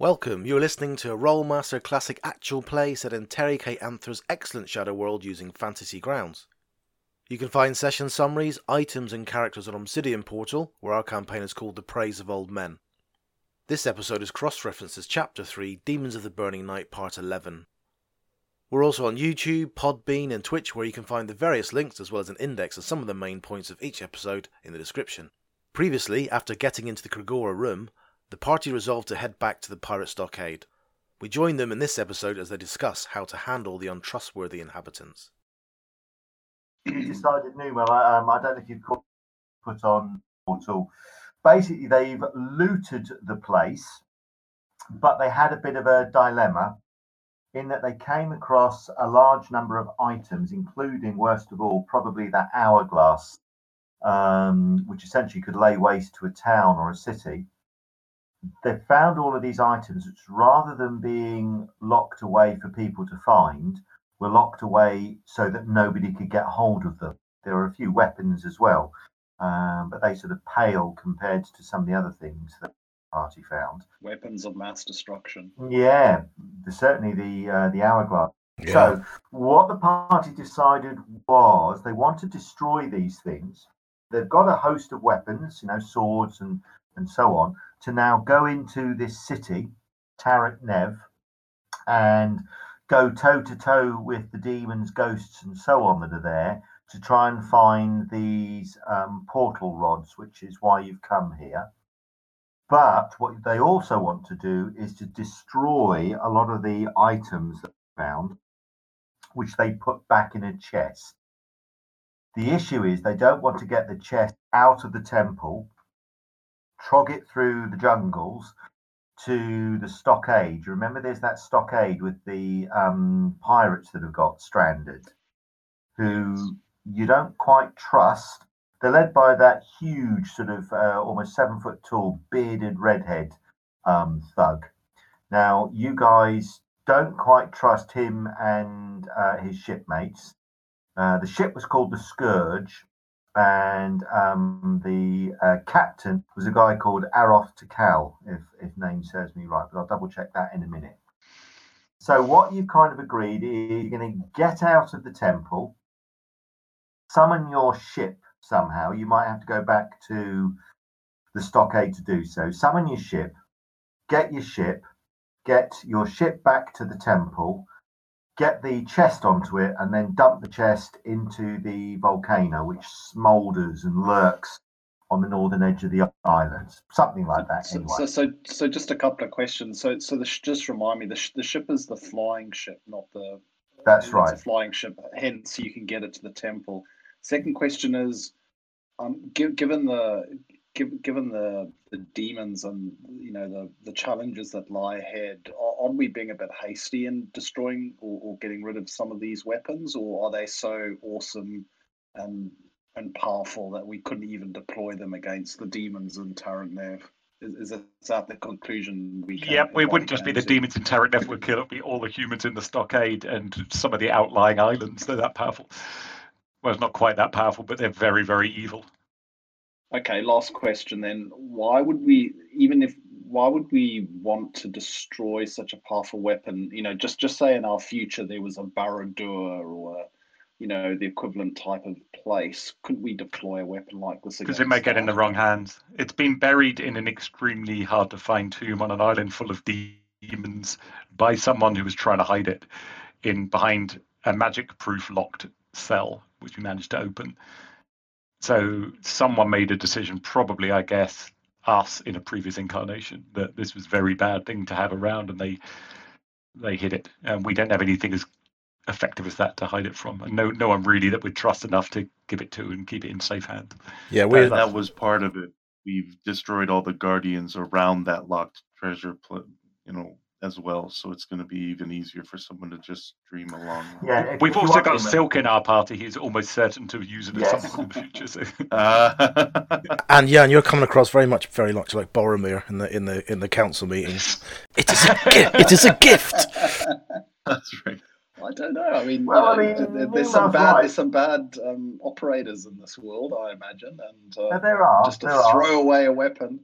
Welcome, you're listening to a Rolemaster Classic actual play set in Terry K. Amthor's excellent Shadow World using Fantasy Grounds. You can find session summaries, items, and characters on Obsidian Portal, where our campaign is called The Praise of Old Men. This episode is cross references Chapter 3 Demons of the Burning Night Part 11. We're also on YouTube, Podbean, and Twitch, where you can find the various links as well as an index of some of the main points of each episode in the description. Previously, after getting into the Kragora room, the party resolved to head back to the pirate stockade. We join them in this episode as they discuss how to handle the untrustworthy inhabitants. You decided Numa, um, I don't if you've put, on portal. Basically, they've looted the place, but they had a bit of a dilemma in that they came across a large number of items, including, worst of all, probably that hourglass, um, which essentially could lay waste to a town or a city they found all of these items which rather than being locked away for people to find were locked away so that nobody could get hold of them. There were a few weapons as well um, but they sort of pale compared to some of the other things that the party found. Weapons of mass destruction. Yeah certainly the uh, the hourglass. Yeah. so what the party decided was they want to destroy these things. They've got a host of weapons you know swords and and so on to now go into this city, Tarek Nev, and go toe to toe with the demons, ghosts, and so on that are there to try and find these um, portal rods, which is why you've come here. But what they also want to do is to destroy a lot of the items that they found, which they put back in a chest. The issue is they don't want to get the chest out of the temple trog it through the jungles to the stockade. Remember there's that stockade with the um, pirates that have got stranded, who you don't quite trust. They're led by that huge, sort of uh, almost seven foot tall, bearded redhead um, thug. Now, you guys don't quite trust him and uh, his shipmates. Uh, the ship was called the Scourge, and um, the uh, captain was a guy called Aroth Takal, if, if name serves me right, but I'll double check that in a minute. So, what you've kind of agreed is you're going to get out of the temple, summon your ship somehow. You might have to go back to the stockade to do so. Summon your ship, get your ship, get your ship back to the temple, get the chest onto it and then dump the chest into the volcano, which smoulders and lurks on the northern edge of the island. Something like that. So, Anyway. so, so, so just a couple of questions. So, so the, sh- just remind me, the, sh- the ship is the flying ship, not the. That's it's right. a flying ship. Hence, you can get it to the temple. Second question is, um, gi- given the given, the the demons and you know the the challenges that lie ahead, are, are we being a bit hasty in destroying or, or getting rid of some of these weapons, or are they so awesome and and powerful that we couldn't even deploy them against the demons in Tarek Nev? Is, is, that the conclusion we can? Yep, everyone wouldn't just be the demons in Tarek Nev would kill, be all the humans in the stockade and some of the outlying islands. They're that powerful. Well, it's not quite that powerful, but they're very, very evil. Okay, last question then. Why would we, even if, why would we want to destroy such a powerful weapon? You know, just just say in our future there was a Barad-dûr or, a, you know, the equivalent type of place. Couldn't we deploy a weapon like this? Because it may get in the wrong hands. It's been buried in an extremely hard to find tomb on an island full of demons by someone who was trying to hide it in behind a magic proof locked cell, which we managed to open. So someone made a decision, probably I guess us in a previous incarnation, that this was a very bad thing to have around and they they hid it. And we don't have anything as effective as that to hide it from. And no no one really that would trust enough to give it to and keep it in safe hands. Yeah, That, we're that was part of it. We've destroyed all the guardians around that locked treasure, pl- you know, as well. So it's going to be even easier for someone to just dream along. Yeah, We've also got Silk in our party. He's almost certain to use it at some point in the future. So. Uh, and yeah, and you're coming across very much, very much like Boromir in the in the in the council meetings. It is a gift. It is a gift. that's right. I don't know. I mean, Well, I mean, there- there's some bad, right. there's some bad um, operators in this world, I imagine, and uh, Uh, there are. just to there are. throw away a weapon.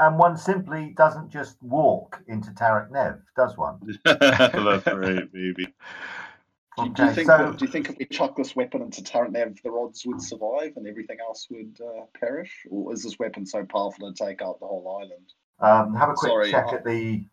And one simply doesn't just walk into Tarek Nev, does one? That's right, maybe. Do, you- do you Okay, think so- do you think if we chuck this weapon into Tarek Nev, the rods would survive and everything else would uh, perish, or is this weapon so powerful to take out the whole island? Um, have a quick Sorry, check I- at the.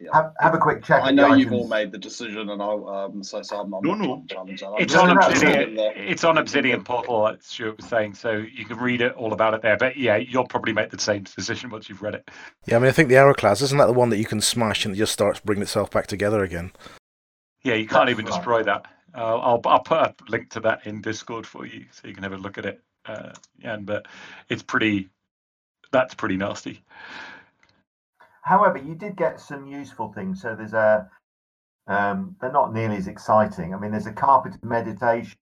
Yeah. Have, have a quick check. I know you've all made the decision, and I um, so so I'm, I'm No, no. trying to challenge that. I'm It's on no, no, interested Obsidian. It's on Obsidian portal, like Stuart was saying, so you can read it all about it there. But yeah, you'll probably make the same decision once you've read it. Yeah, I mean, I think the arrow class isn't that the one that you can smash and it just starts bringing itself back together again. Yeah, you can't That's even right. destroy that. Uh, I'll I'll put a link to that in Discord for you, so you can have a look at it. Uh, and but it's pretty. That's pretty nasty. However, you did get some useful things. So there's a. Um, they're not nearly as exciting. I mean, there's a carpeted meditation,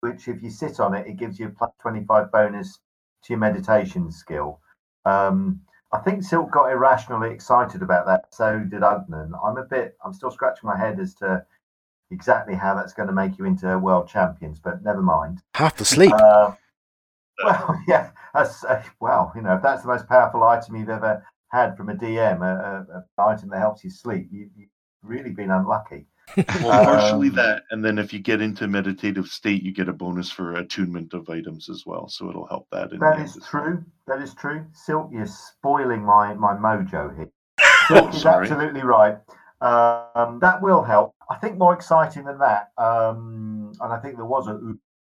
which if you sit on it, it gives you a plus 25 bonus to your meditation skill. Um, I think Silk got irrationally excited about that. So did Ugnan. I'm a bit. I'm still scratching my head as to exactly how that's going to make you into world champions, but never mind. Half the sleep. Um, well, yeah, that's uh, well, you know, if that's the most powerful item you've ever had from a DM, a, a, item that helps you sleep, you, you've really been unlucky. Well, partially Um, that, and then if you get into a meditative state, you get a bonus for attunement of items as well, so it'll help that. That is as well. true. That is true. Silk, you're spoiling my my mojo here. Silk is absolutely right. Um, that will help. I think more exciting than that, um, and I think there was a.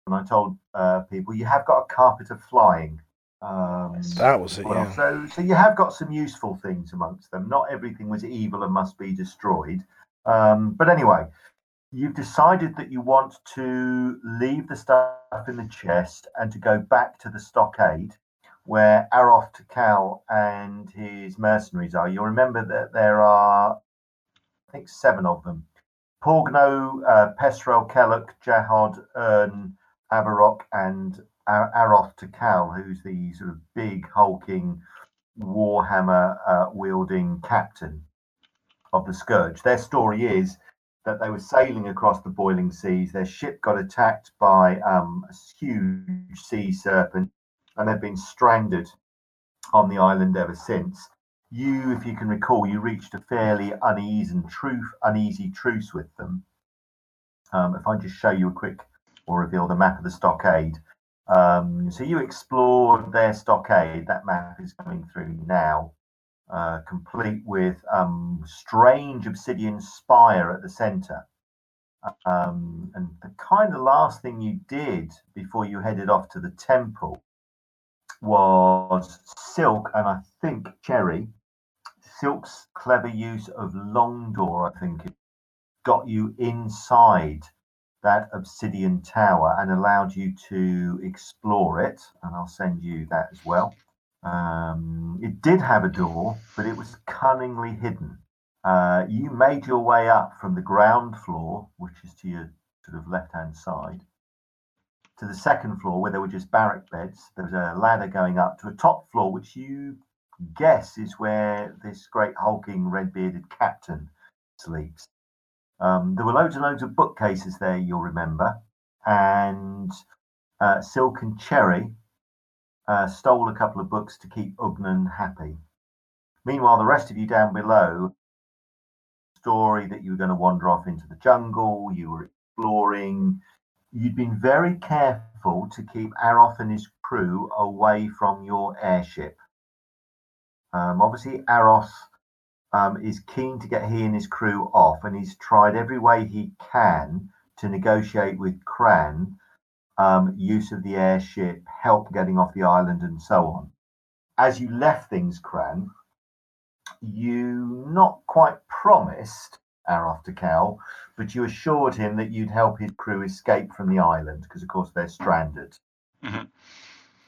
And I told uh, people you have got a carpet of flying. Um, That was it, yeah. So, so you have got some useful things amongst them. Not everything was evil and must be destroyed. Um, but anyway, you've decided that you want to leave the stuff in the chest and to go back to the stockade where Aroth Takal and his mercenaries are. You'll remember that there are, I think, seven of them. Porgno, uh, Pesrel, Kellogg, Jahod, Ern, Avarok, and Aroth Takal, who's the sort of big, hulking, warhammer uh, wielding captain of the Scourge. Their story is that they were sailing across the boiling seas. Their ship got attacked by um, a huge sea serpent, and they've been stranded on the island ever since. You, if you can recall, you reached a fairly uneasy truce, uneasy truce with them. Um, if I just show you a quick or reveal the map of the stockade. Um, so you explored their stockade. That map is coming through now, uh, complete with um, strange obsidian spire at the centre. Um, and the kind of last thing you did before you headed off to the temple was Silk and I think Cherry. Silk's clever use of long door, I think, got you inside that obsidian tower and allowed you to explore it. And I'll send you that as well. Um, it did have a door, but it was cunningly hidden. Uh, you made your way up from the ground floor, which is to your sort of left hand side, to the second floor where there were just barrack beds. There was a ladder going up to a top floor, which you guess is where this great hulking red bearded captain sleeps. Um, there were loads and loads of bookcases there, you'll remember, and uh, Silk and Cherry uh, stole a couple of books to keep Ugnan happy. Meanwhile, the rest of you down below, story that you were going to wander off into the jungle, you were exploring. You'd been very careful to keep Aroth and his crew away from your airship. Um, obviously, Aroth um, is keen to get he and his crew off, and he's tried every way he can to negotiate with Cran um, use of the airship, help getting off the island, and so on. As you left things, Cran, you not quite promised Aroth Takal, but you assured him that you'd help his crew escape from the island because, of course, they're stranded. Mhm.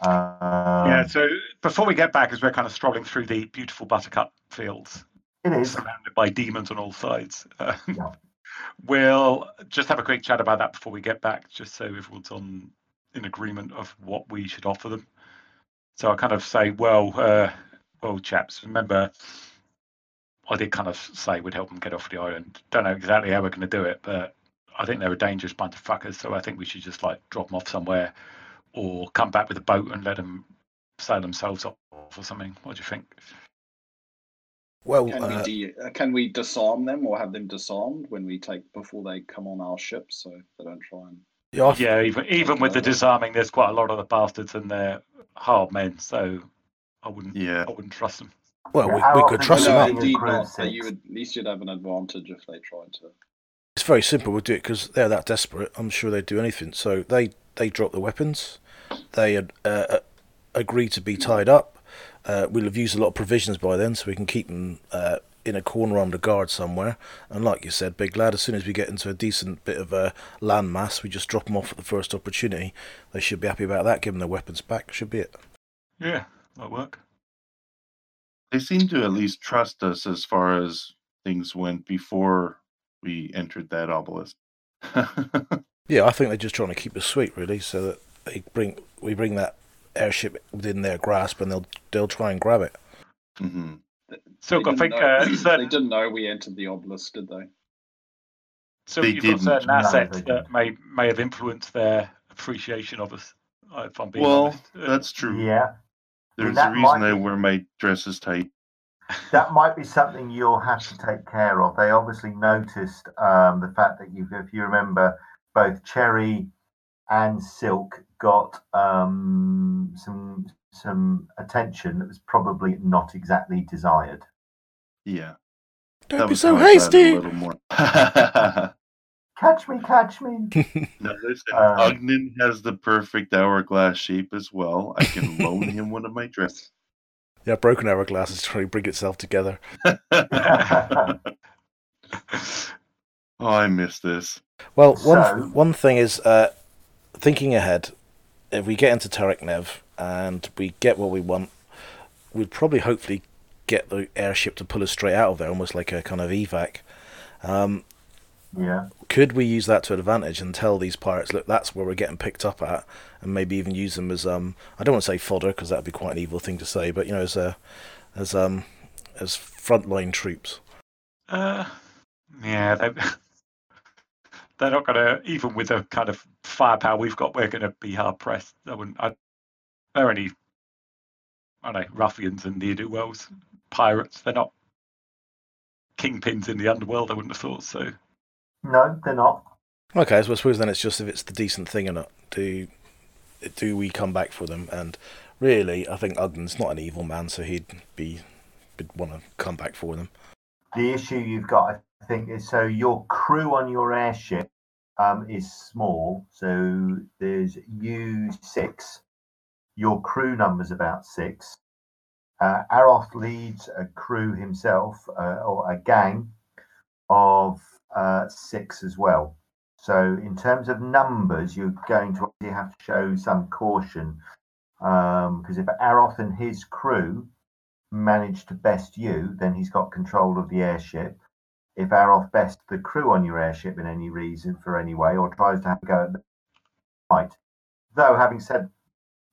Um, yeah. So before we get back, as we're kind of strolling through the beautiful buttercup fields, it is. surrounded by demons on all sides. Uh, Yeah. We'll just have a quick chat about that before we get back, just so everyone's on in agreement of what we should offer them. So I kind of say, well, uh, well, chaps, remember, I did kind of say we'd help them get off the island. Don't know exactly how we're going to do it, but I think they're a dangerous bunch of fuckers. So I think we should just like drop them off somewhere, or come back with a boat and let them sail themselves off or something. What do you think? Well, Can uh, we de- uh, can we disarm them or have them disarmed when we take before they come on our ship so they don't try and yeah, Yeah, even even with the disarming, there's quite a lot of the bastards and they're hard men, so I wouldn't Yeah. I wouldn't trust them. well, Yeah, we, we could trust them up. indeed not. But you would at least you'd have an advantage if they tried to. It's very simple. We'll do it because they're that desperate. I'm sure they'd do anything. So they they drop the weapons. They uh, uh, agree to be tied up. Uh, we'll have used a lot of provisions by then, so we can keep them uh, in a corner under guard somewhere. And like you said, big lad, as soon as we get into a decent bit of a land mass, we just drop them off at the first opportunity. They should be happy about that. Give them their weapons back. Should be it. Yeah, that'll work. They seem to at least trust us as far as things went before we entered that obelisk. Yeah, I think they're just trying to keep us sweet, really, so that they bring we bring that airship within their grasp, and they'll they'll try and grab it. hmm So They I think didn't know- uh, they certain, didn't know we entered the obelisk, did they? so They you've got didn't. certain assets they that may may have influenced their appreciation of us. uh, If I'm being Well, honest. Uh, that's true. Yeah, There's that a reason might I be- wear my dresses tight. that might be something you'll have to take care of. They obviously noticed um, the fact that you, if you remember, both Cherry and Silk got um, some some attention that was probably not exactly desired. Yeah. Don't that be so how I said it hasty. A little more. no, Catch me, catch me. listen. Um, Ugnan has the perfect hourglass shape as well. I can loan him one of my dresses. Yeah, broken hourglass is trying to bring itself together. Oh, I miss this. Well, one So- one thing is uh, thinking ahead. If we get into Tarek Nev and we get what we want, we'd probably hopefully get the airship to pull us straight out of there, almost like a kind of evac. Um, yeah, could we use that to advantage and tell these pirates, look, that's where we're getting picked up at, and maybe even use them as um, I don't want to say fodder because that'd be quite an evil thing to say, but you know, as a, as um, as frontline troops. Uh, yeah, they, they're not going to, even with the kind of firepower we've got, we're going to be hard pressed. I wouldn't, I, they're only, I don't know, ruffians and near do wells, pirates. They're not kingpins in the underworld, I wouldn't have thought so. no, they're not. Okay, so I suppose then it's just if it's the decent thing or not. Do do we come back for them? And really, I think Ugnan's not an evil man, so he'd be would want to come back for them. The issue you've got, I think, so your crew on your airship um, is small. So there's you six. Your crew number's about six. Uh, Aroth leads a crew himself, uh, or a gang of uh, six as well. So in terms of numbers, you're going to have to show some caution because if Aroth and his crew manage to best you, then he's got control of the airship. If Aroth best the crew on your airship in any reason for any way, or tries to have a go at the fight. Though, having said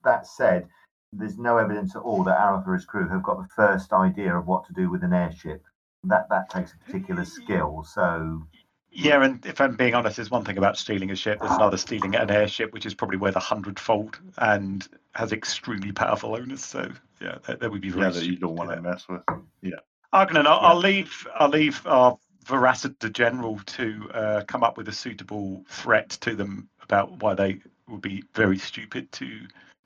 that said, there's no evidence at all that Aroth or his crew have got the first idea of what to do with an airship. That that takes a particular skill. So Yeah, and if I'm being honest, there's one thing about stealing a ship. There's another stealing an airship, which is probably worth a hundredfold and has extremely powerful owners. So yeah, that, that would be very Yeah, that you don't want to mess with. Ugnan, I'll, I'll leave. I'll leave our Veracity General to uh, come up with a suitable threat to them about why they would be very stupid to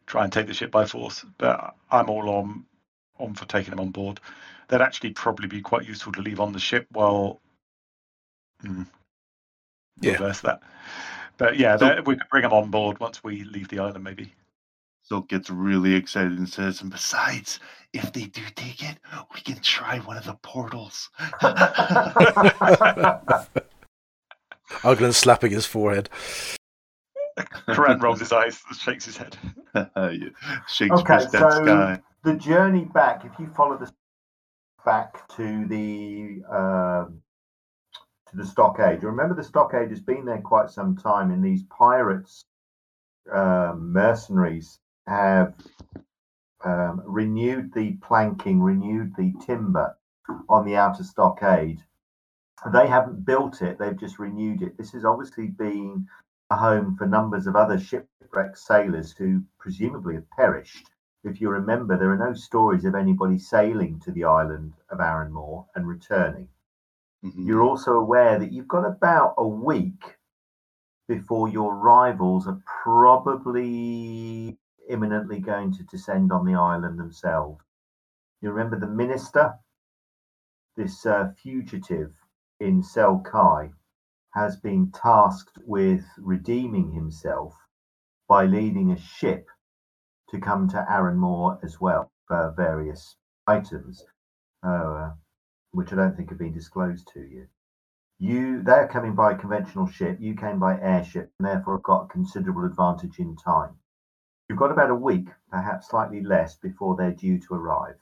try and take the ship by force. But I'm all on on for taking them on board. They'd actually probably be quite useful to leave on the ship while. Hmm, Yeah. reverse that. But yeah, So- we could bring them on board once we leave the island, maybe. Silk gets really excited and says, and besides, if they do take it, we can try one of the portals. Ugnan slapping his forehead. Karan rolls his eyes, shakes his head. Yeah. Shakes Okay, fist at so- sky. the journey back, if you follow the back to the um, to the stockade, remember the stockade has been there quite some time, and these pirates, um, mercenaries, have um, renewed the planking, renewed the timber on the outer stockade. They haven't built it; they've just renewed it. This has obviously been a home for numbers of other shipwrecked sailors who presumably have perished if you remember, there are no stories of anybody sailing to the island of Arranmore and returning. Mhm. You're also aware that you've got about a week before your rivals are probably imminently going to descend on the island themselves. You remember the minister, this uh, fugitive in Sel Kai, has been tasked with redeeming himself by leading a ship to come to Arranmore as well for various items, uh, which I don't think have been disclosed to you. You, they're coming by conventional ship. You came by airship, and therefore have got a considerable advantage in time. You've got about a week, perhaps slightly less, before they're due to arrive.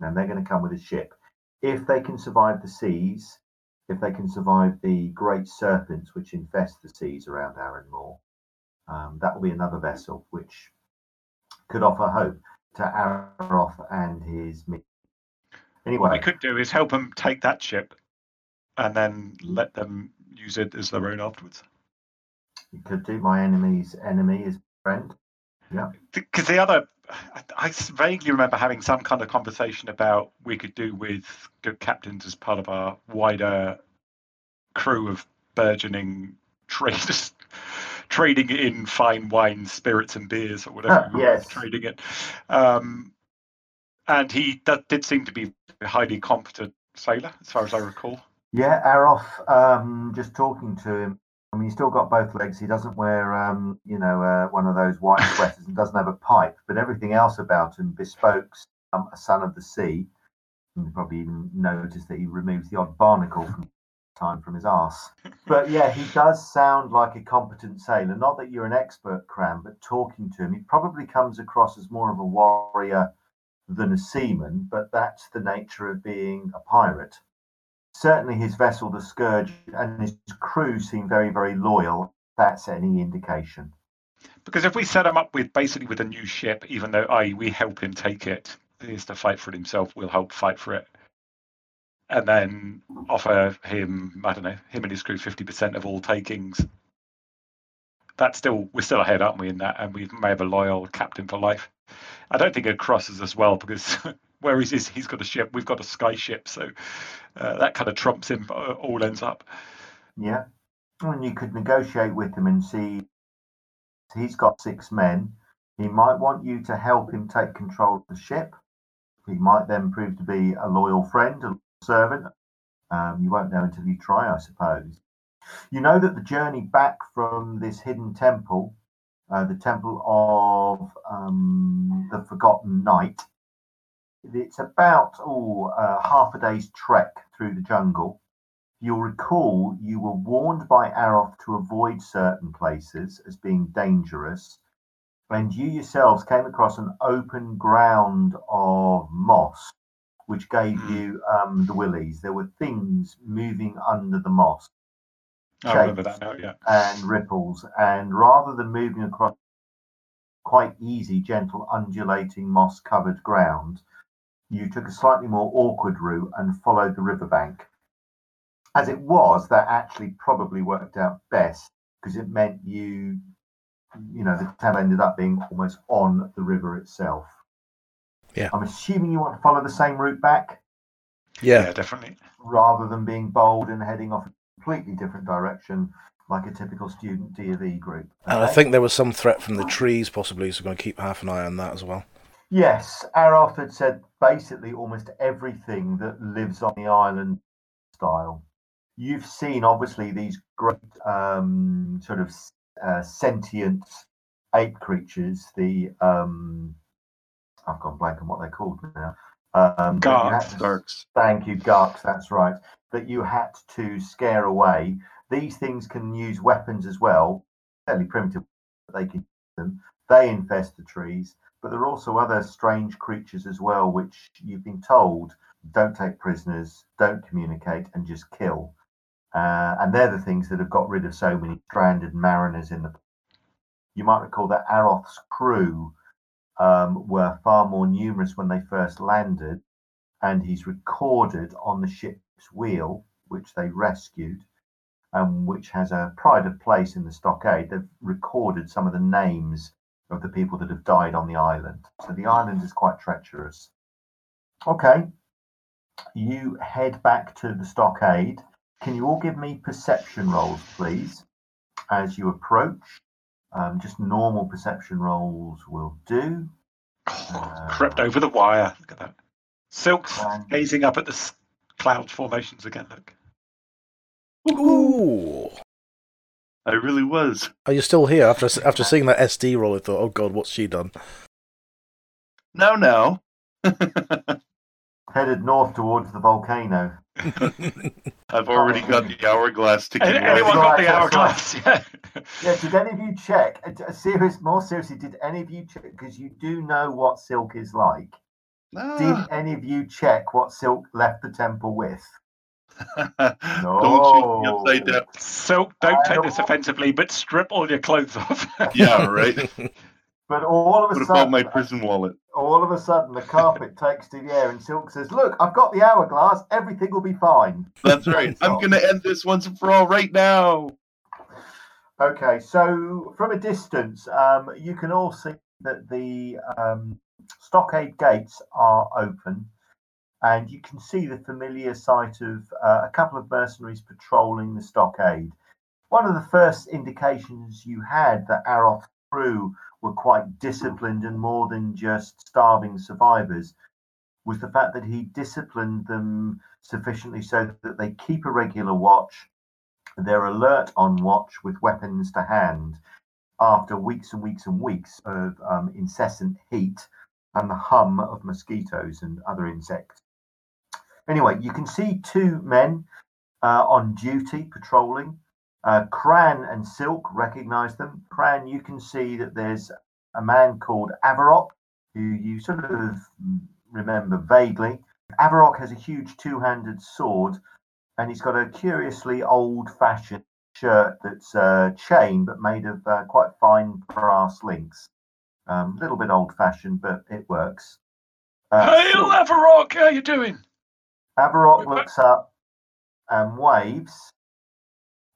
And they're going to come with a ship. If they can survive the seas, if they can survive the great serpents which infest the seas around Arranmore, um, that will be another vessel which could offer hope to Aroth and his men. What Anyway, we could do is help them take that ship, and then let them use it as their own afterwards. you could do my enemy's enemy is friend. Because the other, I, vaguely remember having some kind of conversation about we could do with good captains as part of our wider crew of burgeoning traders, trading in fine wine, spirits, and beers, or whatever Ah, yes. trading it. Um, and he that did seem to be a highly competent sailor, as far as I recall. Yeah, Aroth, um, just talking to him. I mean, he's still got both legs. He doesn't wear, um, you know, uh, one of those white sweaters and doesn't have a pipe, but everything else about him bespokes um, a son of the sea. You probably even notice that he removes the odd barnacle from time from his arse. But yeah, he does sound like a competent sailor. Not that you're an expert, Cran, but talking to him, he probably comes across as more of a warrior than a seaman, but that's the nature of being a pirate certainly his vessel, the Scourge, and his crew seem very, very loyal. That's any indication. Because if we set him up with basically with a new ship, even though I we help him take it, he has to fight for it himself. We'll help fight for it, and then offer him I don't know him and his crew fifty percent of all takings. That's still we're still ahead, aren't we? In that, and we may have a loyal captain for life. I don't think it crosses as well because where he's he's got a ship, we've got a sky ship, so uh, that kind of trumps him. uh, All ends up. Yeah. And you could negotiate with him and see he's got six men. He might want you to help him take control of the ship. He might then prove to be a loyal friend, a servant. Um, you won't know until you try, I suppose. You know that the journey back from this hidden temple, uh, the temple of um, the Forgotten Knight, it's about oh, uh, half a day's trek through the jungle. You'll recall you were warned by Aroth to avoid certain places as being dangerous, and you yourselves came across an open ground of moss, which gave Hmm. you um, the willies. There were things moving under the moss I remember that now. Yeah. and ripples, and rather than moving across quite easy, gentle, undulating, moss covered ground, you took a slightly more awkward route and followed the riverbank. As it was, that actually probably worked out best because it meant you, you know, the town ended up being almost on the river itself. Yeah. I'm assuming you want to follow the same route back Yeah, definitely. rather than being bold and heading off a completely different direction like a typical student D of E group. and I think there was some threat from the trees, possibly, so we're going to keep half an eye on that as well. Yes, had said basically almost everything that lives on the island style. You've seen obviously these great um, sort of uh, sentient ape creatures. The um, I've gone blank on what they're called now. Um, that you had Garks. to-. Thank you, Garks. That's right. That you had to scare away. These things can use weapons as well, fairly primitive. But they can use them. They infest the trees, but there are also other strange creatures as well, which you've been told don't take prisoners, don't communicate, and just kill. Uh, and they're the things that have got rid of so many stranded mariners in the. You might recall that Aroth's crew um, were far more numerous when they first landed, and he's recorded on the ship's wheel, which they rescued, and which has a pride of place in the stockade. They've recorded some of the names of the people that have died on the island. So the island is quite treacherous. Okay, you head back to the stockade. Can you all give me perception rolls, please, as you approach? Um, just normal perception rolls will do. Oh, crept over the wire. Look at that. Silk's Um, gazing up at the cloud formations again. Look. Ooh. I really was. Are you still here after after seeing that SD roll? I thought, oh god, what's she done? No, no. Headed north towards the volcano. I've already got the hourglass ticking. Any- away. Anyone got the Right, that's hourglass? Yeah. Yeah, did any of you check? uh, d- Serious, more seriously, did any of you check? Because you do know what Silk is like. Did Ah, any of you check what Silk left the temple with? Don't shoot me upside down. Silk, don't take this offensively, but strip all your clothes off. Yeah, right. But all of a What about sudden, my prison wallet? all of a sudden, the carpet takes to the air, and Silk says, "Look, I've got the hourglass. Everything will be fine." That's right. I'm going to end this once and for all right now. Okay, so from a distance, um, you can all see that the um, stockade gates are open, and you can see the familiar sight of uh, a couple of mercenaries patrolling the stockade. One of the first indications you had that Aroth's crew were quite disciplined and more than just starving survivors was the fact that he disciplined them sufficiently so that they keep a regular watch they're alert on watch with weapons to hand after weeks and weeks and weeks of um, incessant heat and the hum of mosquitoes and other insects. Anyway, you can see two men uh, on duty patrolling. Uh, Cran and Silk recognize them. Cran, you can see that there's a man called Avarok, who you sort of remember vaguely. Avarok has a huge two handed sword and he's got a curiously old-fashioned shirt that's uh, chain but made of uh, quite fine brass links. A um, little bit old-fashioned, but it works. Uh, Hey, Silk- how you doing? Avarok looks up and waves,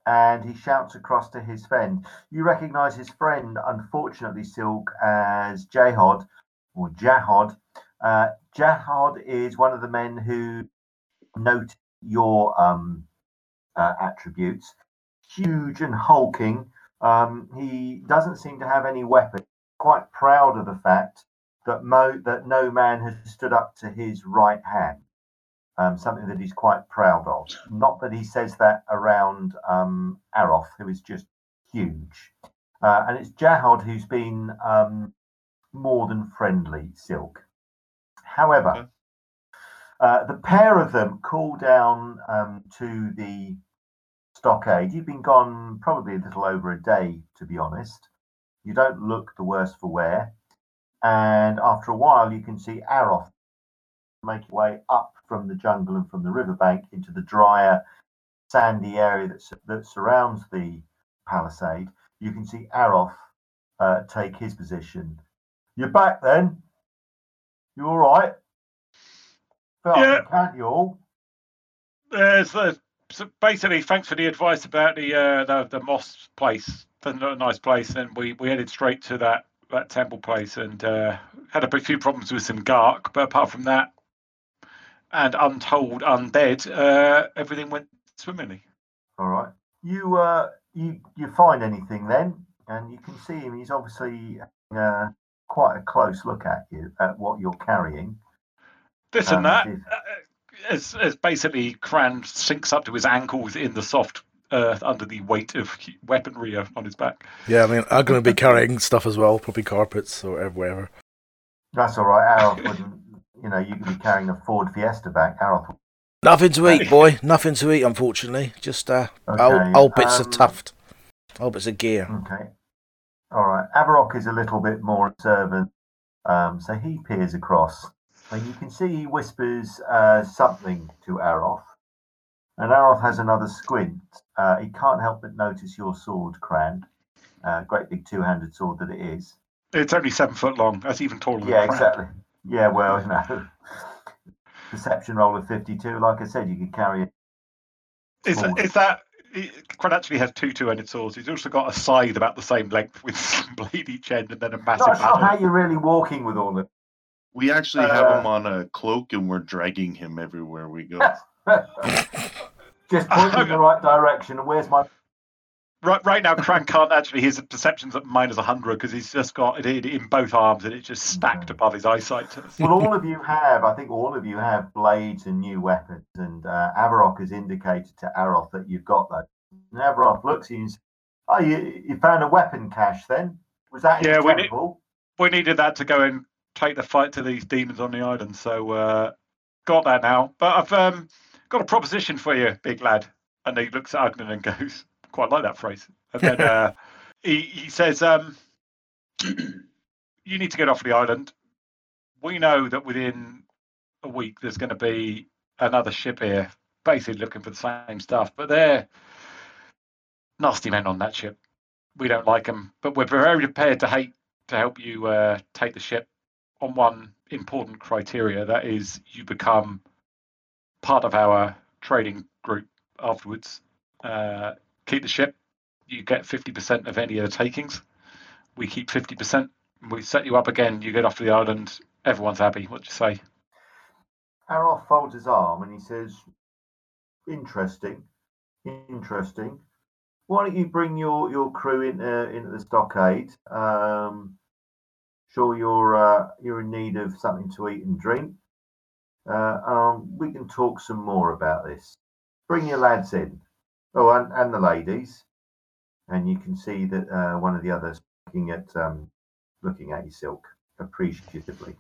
and he shouts across to his friend. You recognise his friend, unfortunately, Silk, as Jahod or Jahod. Uh, Jahod is one of the men who note your um, uh, attributes. Huge and hulking. Um, he doesn't seem to have any weapon. Quite proud of the fact that mo- that no man has stood up to his right hand. Um, something that he's quite proud of. Not that he says that around um, Aroth, who is just huge. Uh, and it's Jahod who's been um, more than friendly, Silk. However, Okay. uh, the pair of them call down um, to the stockade. You've been gone probably a little over a day, to be honest. You don't look the worse for wear. And after a while, you can see Aroth make your way up from the jungle and from the riverbank into the drier, sandy area that, that surrounds the palisade. You can see Aroth uh, take his position. You're back then? You all right? Well, Yeah. can't you all? There's uh, so basically thanks for the advice about the uh, the, the moss place. It's a nice place, and we, we headed straight to that that temple place and uh, had a few problems with some gark, but apart from that, and untold undead, uh, everything went swimmingly. All right. You uh you you find anything then, and you can see him. He's obviously having uh, quite a close look at you at what you're carrying. This Um, and that, if- uh, as as basically Cran sinks up to his ankles in the soft earth under the weight of weaponry on his back. Yeah, I mean, I'm going to be carrying stuff as well, probably carpets or wherever. That's all right. Aroth wouldn't. You know, you could be carrying a Ford Fiesta back. Aroth. Nothing to eat, boy. Nothing to eat, unfortunately. Just uh, Okay, old, old bits um, of tuft, old bits of gear. Okay. All right. Avarok is a little bit more observant, um, so he peers across, and you can see he whispers uh, something to Aroth, and Aroth has another squint. Uh, he can't help but notice your sword, Cran. Uh, great big two-handed sword that it is. It's only seven foot long. That's even taller than Yeah, Cran. exactly. Yeah, well, you know, perception roll of fifty-two. Like I said, you could carry it. Is Sword. is that he, Cran actually has two two-ended swords. He's also got a scythe about the same length with some blade each end, and then a massive. Not sure how battle. you're really walking with all of We actually have Uh, him on a cloak and we're dragging him everywhere we go. Just pointing in the right direction. And where's my? Right, right now, Cran can't actually. His perception's at minus 100 because he's just got it in, in both arms and it's just stacked above his eyesight. Well, all of you have. I think all of you have blades and new weapons. And uh, Avarok has indicated to Aroth that you've got those. And Avarok looks at you and says, "Oh, you, you found a weapon cache then? Was that in Yeah, the we did. temple?" we needed that to go and take the fight to these demons on the island. So uh, got that now. But I've um, got a proposition for you, big lad. And he looks at Ugnan and goes, quite like that phrase. And then uh, he, he says, um, you need to get off the island. We know that within a week there's going to be another ship here, basically looking for the same stuff. But they're nasty men on that ship. We don't like them, but we're very prepared to hate to help you uh, take the ship on one important criteria that is you become part of our trading group afterwards uh, keep the ship you get 50% of any of the takings we keep 50% we set you up again you get off to the island everyone's happy what do you say Aroth folds his arm and he says, "Interesting, interesting. Why don't you bring your your crew in uh, into the stockade? Um, sure, you're uh, you're in need of something to eat and drink. Uh, um, we can talk some more about this. Bring your lads in. Oh, and, and the ladies. And you can see that uh, one of the others looking at um, looking at you, Silk, appreciatively.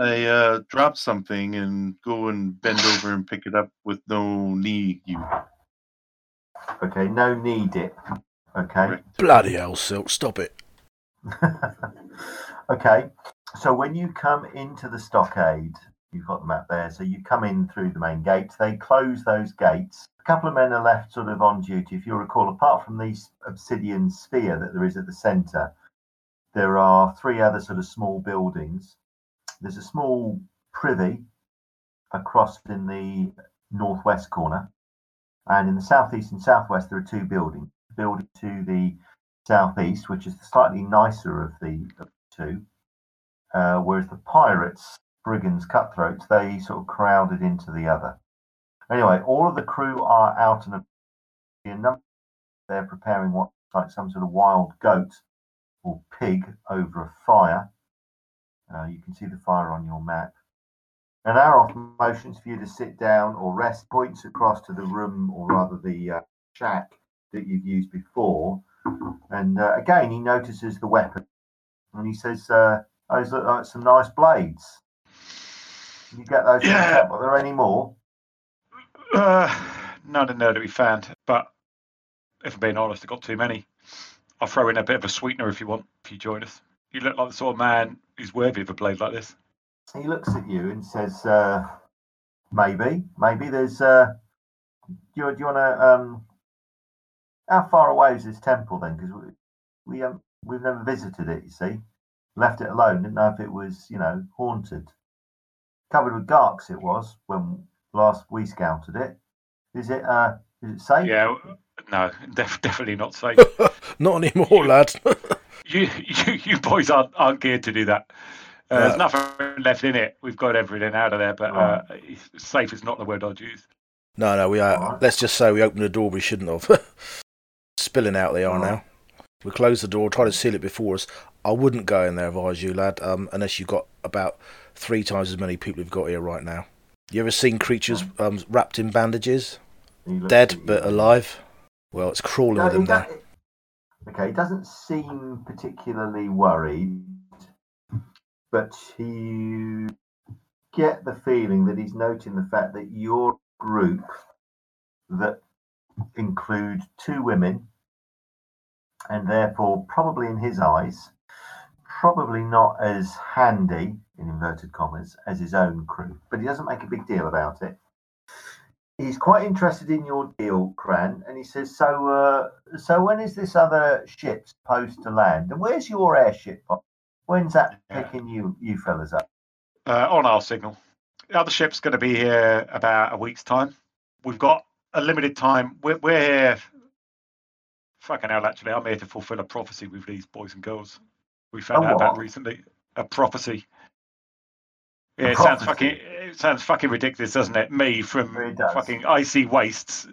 I uh, drop something and go and bend over and pick it up with no knee. You Okay, no need it. Okay. Correct. Bloody hell, Silk, stop it. okay, so when you come into the stockade, you've got the map there. So you come in through the main gate. They close those gates. A couple of men are left sort of on duty. If you recall, apart from the obsidian sphere that there is at the centre, there are three other sort of small buildings. There's a small privy across in the northwest corner, and in the southeast and southwest there are two buildings. Building to the southeast, which is the slightly nicer of the, of the two, uh, whereas the pirates, brigands, cutthroats, they sort of crowded into the other. Anyway, all of the crew are out and about. They're preparing what's like some sort of wild goat or pig over a fire. Uh, you can see the fire on your map. And Aroth motions for you to sit down or rest, points across to the room, or rather the uh, shack that you've used before. And uh, again, he notices the weapon and he says, uh, Those look like some nice blades. You get those Yeah. Are there any more? uh, none in there to be found but if i'm being honest i've got too many i'll throw in a bit of a sweetener if you want if you join us you look like the sort of man who's worthy of a blade like this He looks at you and says, uh, Maybe, maybe there's. Uh, do you, do you want to. Um, how far away is this temple then? Because we, we um, we've never visited it, you see. Left it alone, didn't know if it was, you know, haunted. Covered with garks it was when last we scouted it. Is it uh is it safe? yeah no def- definitely not safe Not anymore, lad. you, you you boys aren't aren't geared to do that uh, Yeah. there's nothing left in it we've got everything out of there but uh, safe is not the word i'd use no, no, we are. Alright. Let's just say we opened the door we shouldn't have. Spilling out they are Alright. now. We closed the door, tried to seal it before us. I wouldn't go in there if I was you, lad, um, unless you've got about three times as many people we've got here right now. You ever seen creatures um, wrapped in bandages? Dead but alive? Well, it's crawling No, with them there. Okay, he doesn't seem particularly worried, but you get the feeling that he's noting the fact that your group that include two women and therefore probably in his eyes probably not as handy in inverted commas as his own crew but he doesn't make a big deal about it he's quite interested in your deal, Cran, and he says, "So, uh, so when is this other ship supposed to land? And where's your airship? When's that Yeah. picking you, you fellas up?" uh, on our signal. The other ship's going to be here about a week's time. We've got a limited time. We're, we're here fucking hell, actually, I'm here to fulfill a prophecy with these boys and girls. We found A out about recently. A prophecy. Yeah, it sounds fucking it sounds fucking ridiculous, doesn't it? Me from It fucking icy wastes,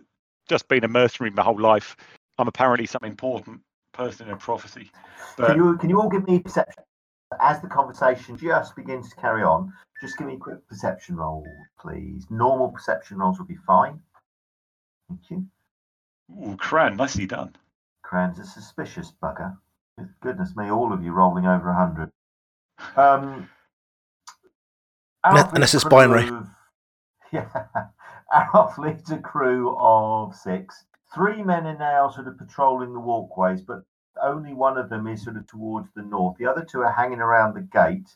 just being a mercenary my whole life. I'm apparently some important person in a prophecy. But Can you can you all give me perception as the conversation just begins to carry on? Just give me a quick perception roll, please. Normal perception rolls will be fine. Thank you. ooh, Cran, nicely done. Cran's a suspicious bugger. Goodness me, all of you rolling over a hundred. Um, Unless- unless it's binary. of- Yeah, Alf leads a crew of six. Three men are now sort of patrolling the walkways, but only one of them is sort of towards the north. The other two are hanging around the gate.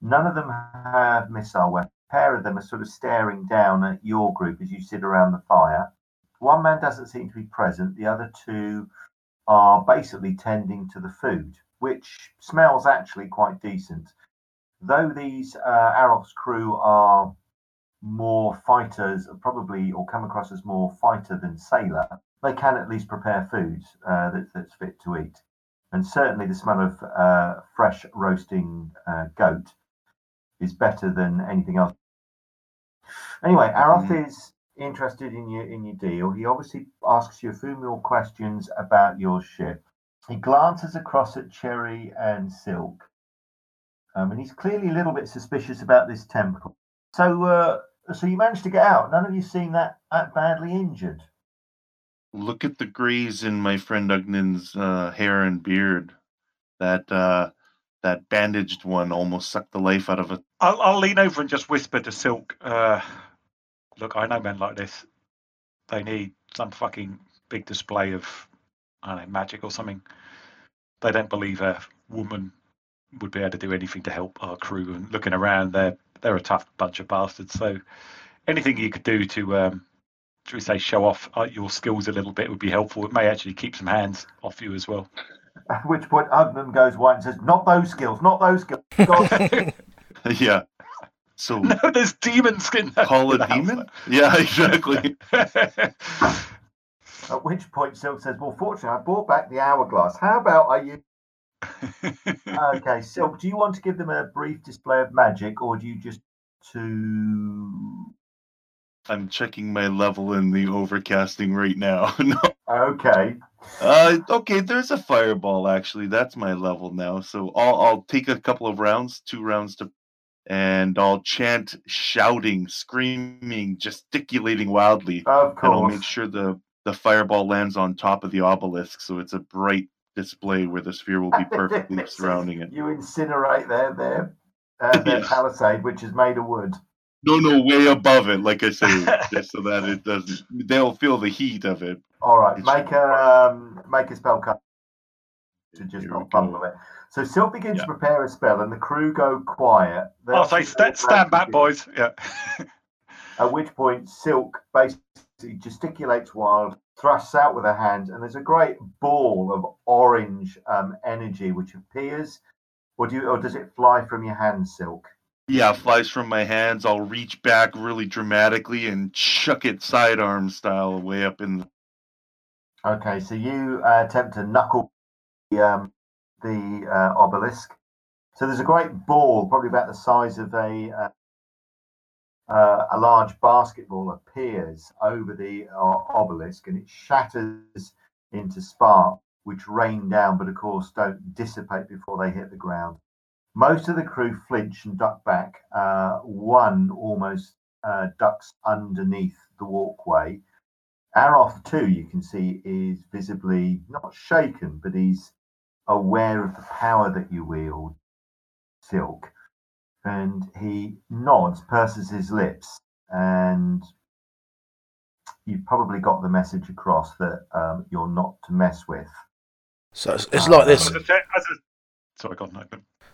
None of them have missile weapons. A pair of them are sort of staring down at your group as you sit around the fire. One man doesn't seem to be present. The other two are basically tending to the food, which smells actually quite decent. Though these uh, crew are more fighters, probably, or come across as more fighter than sailor, they can at least prepare food uh, that, that's fit to eat. And certainly the smell of uh, fresh roasting uh, goat is better than anything else. Anyway, Aroth is interested in your in your deal. He obviously asks you a few more questions about your ship. He glances across at Cherry and Silk, um, and he's clearly a little bit suspicious about this temple. So, uh, so you managed to get out. None of you seem that, that badly injured. Look at the grays in my friend Ugnan's uh, hair and beard. That uh, that bandaged one almost sucked the life out of it. I'll, I'll lean over and just whisper to Silk. Uh, Look, I know men like this. They need some fucking big display of, I don't know, magic or something. They don't believe a woman would be able to do anything to help our crew. And looking around, they're they're a tough bunch of bastards. So anything you could do to, um, should we say, show off uh, your skills a little bit would be helpful. It may actually keep some hands off you as well. At which point Ugnan goes white and says, "Not those skills, not those skills." Yeah. So no, there's demon skin. call a demon? Yeah, exactly. At which point Silk says, "Well, fortunately, I brought back the hourglass. How about I use?" Okay, Silk, do you want to give them a brief display of magic, or do you just to? I'm checking my level in the overcasting right now. no. Okay, Uh, okay, there's a fireball actually. That's my level now. So I'll I'll take a couple of rounds, two rounds to, and I'll chant, shouting, screaming, gesticulating wildly, of and I'll course. make sure the the fireball lands on top of the obelisk, so it's a bright display where the sphere will be perfectly surrounding it. You incinerate their their uh, their Yeah. palisade, which is made of wood. No, no, way above it, like I say, just so that it doesn't. They'll feel the heat of it. All right, It's- make a um, make a spell cut to just Here not fumble it. So Silk begins Yeah. to prepare a spell, and the crew go quiet. They I'll say, obviously sta stand back, boys. Yeah. At which point, Silk basically gesticulates wild, thrusts out with her hand, and there's a great ball of orange um, energy which appears. Or do you, or does it fly from your hand, Silk? Yeah, flies from my hands. I'll reach back really dramatically and chuck it sidearm style way up in. The... Okay, so you uh, attempt to knuckle the, um, the uh, obelisk. So there's a great ball, probably about the size of a uh, uh, a large basketball, appears over the uh, obelisk, and it shatters into sparks, which rain down, but of course don't dissipate before they hit the ground. Most of the crew flinch and duck back. Uh, one almost uh, ducks underneath the walkway. Aroth, too, you can see, is visibly not shaken, but he's aware of the power that you wield, Silk. And he nods, purses his lips, and you've probably got the message across that um, you're not to mess with. So it's, it's like this. As a, sorry, God, no.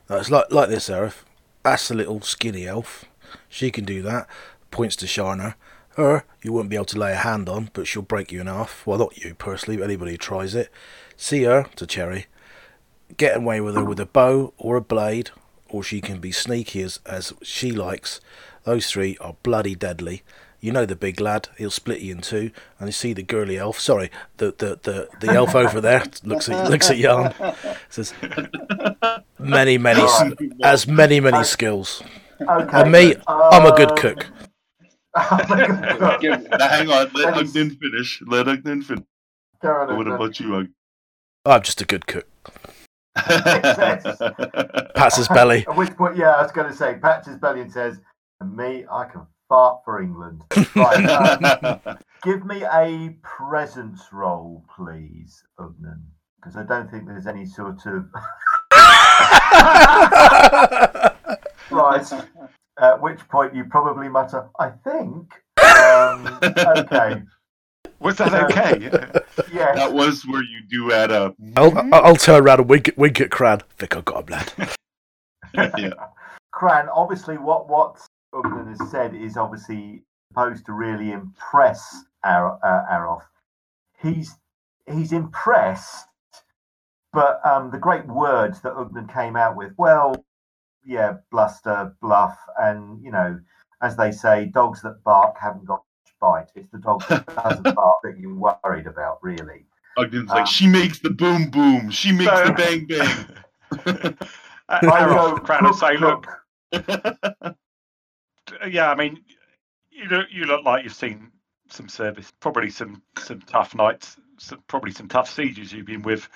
No, it's like like this, Arif. That's the little skinny elf. She can do that. Points to Sharna. Her, you won't be able to lay a hand on, but she'll break you in half. Well, not you personally, but anybody who tries it. See her, to Cherry. Get away with her with a bow or a blade, or she can be sneaky as, as she likes. Those three are bloody deadly. You know the big lad. He'll split you in two, and you see the girly elf. Sorry, the the the, the elf over there looks at looks at Yarn. Says many many s- has many many skills. Okay. And me, I'm a good um, cook. I'm a good cook. Now, hang on, let That is- finish. Let Ugnan finish. What about you, Ugnan? I'm just a good cook. Success. Pats his belly. At which point, yeah, I was going to say, pats his belly and says, "And me, I can fart for England." Right, uh, give me a presence roll, please, Ugnan, because I don't think there's any sort of right. At which point you probably mutter, "I think." Um, okay. Was that okay? Yes. that was where you do add up. I'll, I'll I'll turn around and wink, at- wink at Cran. Think I've got him, lad. yeah. Cran, obviously, what what Ugnan has said is obviously supposed to really impress Ar- uh, Aroth. He's he's impressed, but um, the great words that Ugnan came out with, well, yeah, bluster, bluff, and you know, as they say, dogs that bark haven't got much bite. It's the dog that doesn't bark that you're worried about, really. Ugnan's Ah. like, she makes the boom boom. She makes So- the bang bang. I Arrow, go, Cran and say, look, yeah, I mean, you look, you look like you've seen some service, probably some some tough nights, some, probably some tough sieges you've been with.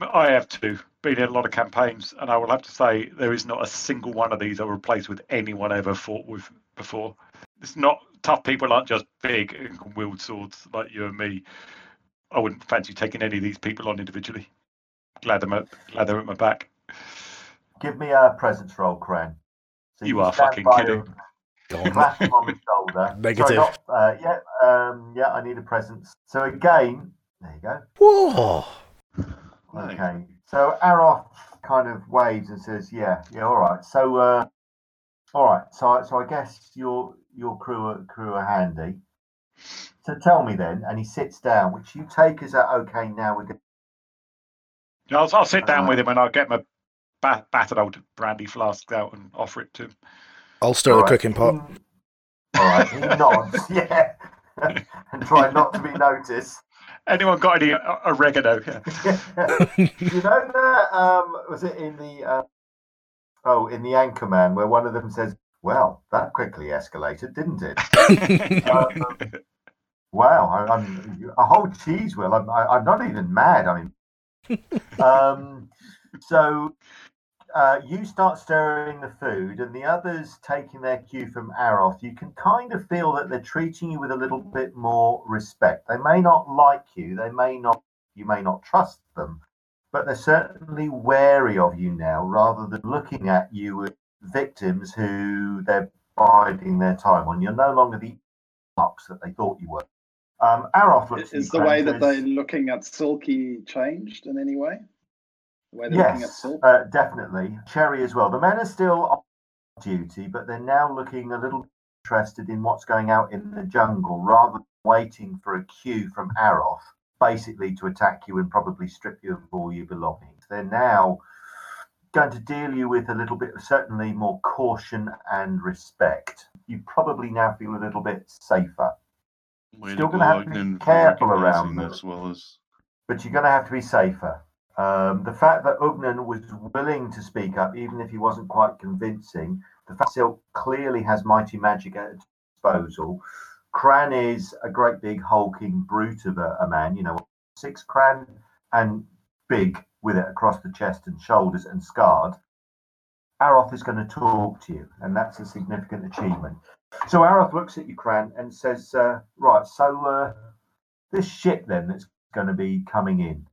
I have too, been in a lot of campaigns, and I will have to say there is not a single one of these I will replace with anyone I ever fought with before. It's not tough people aren't just big and can wield swords like you and me. I wouldn't fancy taking any of these people on individually. Glad they're, at- glad they're at my back. Give me a presence roll, Cran. So You are fucking kidding. him, on. Clap him on the shoulder. Negative. Sorry, not, uh, yeah, um, yeah, I need a presence. So again, there you go. Whoa! Okay. So Aroth kind of waves and says, "Yeah, yeah, all right. So, uh, all right. So, I- so I guess your your crew are, crew are handy. So tell me then." And he sits down, which you take as a okay. Now we're going. I'll, I'll sit down Uh, with him and I'll get my ba- battered old brandy flask out and offer it to him. I'll stir the cooking pot. All right. He nods. Yeah. and try not to be noticed. Anyone got any uh, oregano? Yeah. you know that um was it in the uh, oh in the Anchorman where one of them says, "Well, that quickly escalated, didn't it?" Um, wow, I, I'm a whole cheese wheel. I'm I, I'm not even mad. I mean, um, so. Uh, you start stirring the food, and the others taking their cue from Aroth. You can kind of feel that they're treating you with a little bit more respect. They may not like you, they may not, you may not trust them, but they're certainly wary of you now rather than looking at you as victims who they're biding their time on. You're no longer the marks that they thought you were. Um, Aroth looks Is the way that they're looking at Silky changed in any way? The way they're looking at Yes, Silky? uh, definitely. Cherry as well. The men are still on duty, but they're now looking a little interested in what's going out in the jungle rather than waiting for a cue from Aroth, basically to attack you and probably strip you of all your belongings. They're now going to deal you with a little bit, certainly more caution and respect. You probably now feel a little bit safer, Way Still gonna have to be careful around them. as well as but you're going to have to be safer. Um, the fact that Ugnan was willing to speak up, even if he wasn't quite convincing, the fact Silk clearly has mighty magic at its disposal. Cran is a great big hulking brute of a, a man, you know, six Cran and big with it across the chest and shoulders and scarred. Aroth is going to talk to you, and that's a significant achievement. So Aroth looks at you, Cran, and says, uh, "Right, so uh, this ship then that's going to be coming in.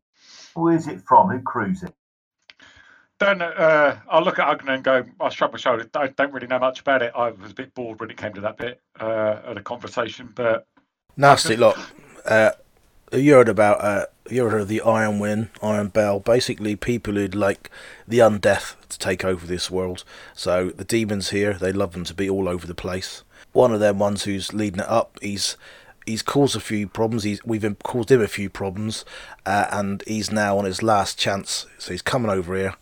where's it from? Who crews it? Don't know, uh, I'll look at Ugna and go, I'll shrug my shoulder. I don't really know much about it. I was a bit bored when it came to that bit uh, of the conversation, but Nasty lot. You heard about uh, you heard of the Iron Wind, Iron Bell. Basically, people who'd like the undeath to take over this world. So the demons here, they love them to be all over the place. One of them ones who's leading it up, he's he's caused a few problems. He's we've caused him a few problems, uh, and he's now on his last chance. So he's coming over here,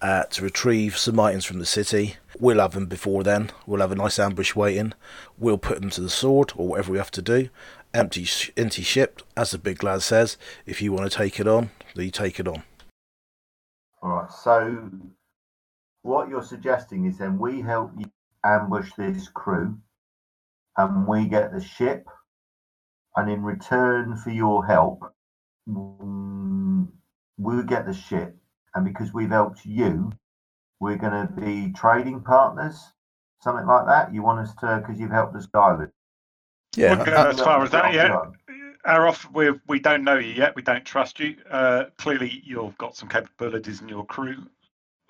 uh, to retrieve some items from the city. We'll have them before then. We'll have a nice ambush waiting. We'll put them to the sword or whatever we have to do. Empty, empty ship, as the big lad says. If you want to take it on, you take it on. All right. So, what you're suggesting is then we help you ambush this crew, and we get the ship, and in return for your help, mm, we'll get the ship, and because we've helped you, we're going to be trading partners, something like that. You want us to because you've helped us Island. Yeah, uh, as far as that, yeah. Right. Aroth, we we don't know you yet. We don't trust you. Uh, clearly, you've got some capabilities in your crew.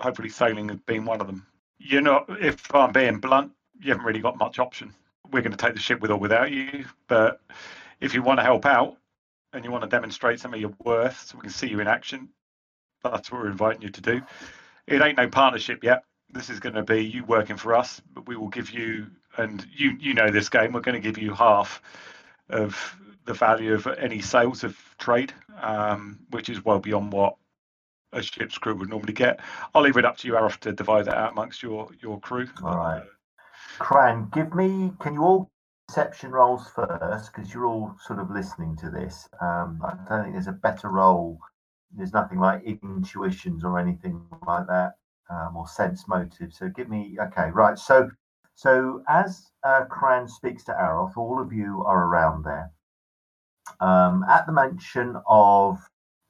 Hopefully, sailing has been one of them. You're not. If I'm being blunt, you haven't really got much option. We're going to take the ship with or without you. But if you want to help out and you want to demonstrate some of your worth, so we can see you in action, that's what we're inviting you to do. It ain't no partnership yet. This is going to be you working for us, but we will give you, and you you know this game. We're going to give you half of the value of any sales of trade, um, which is well beyond what a ship's crew would normally get. I'll leave it up to you, Arif, to divide that out amongst your your crew. All right. Cran, give me. Can you all perception rolls first? Because you're all sort of listening to this. Um, I don't think there's a better role. There's nothing like intuitions or anything like that, um, or sense motive. So give me. Okay, right. So, so as uh, Cran speaks to Aroth, all of you are around there. Um, at the mention of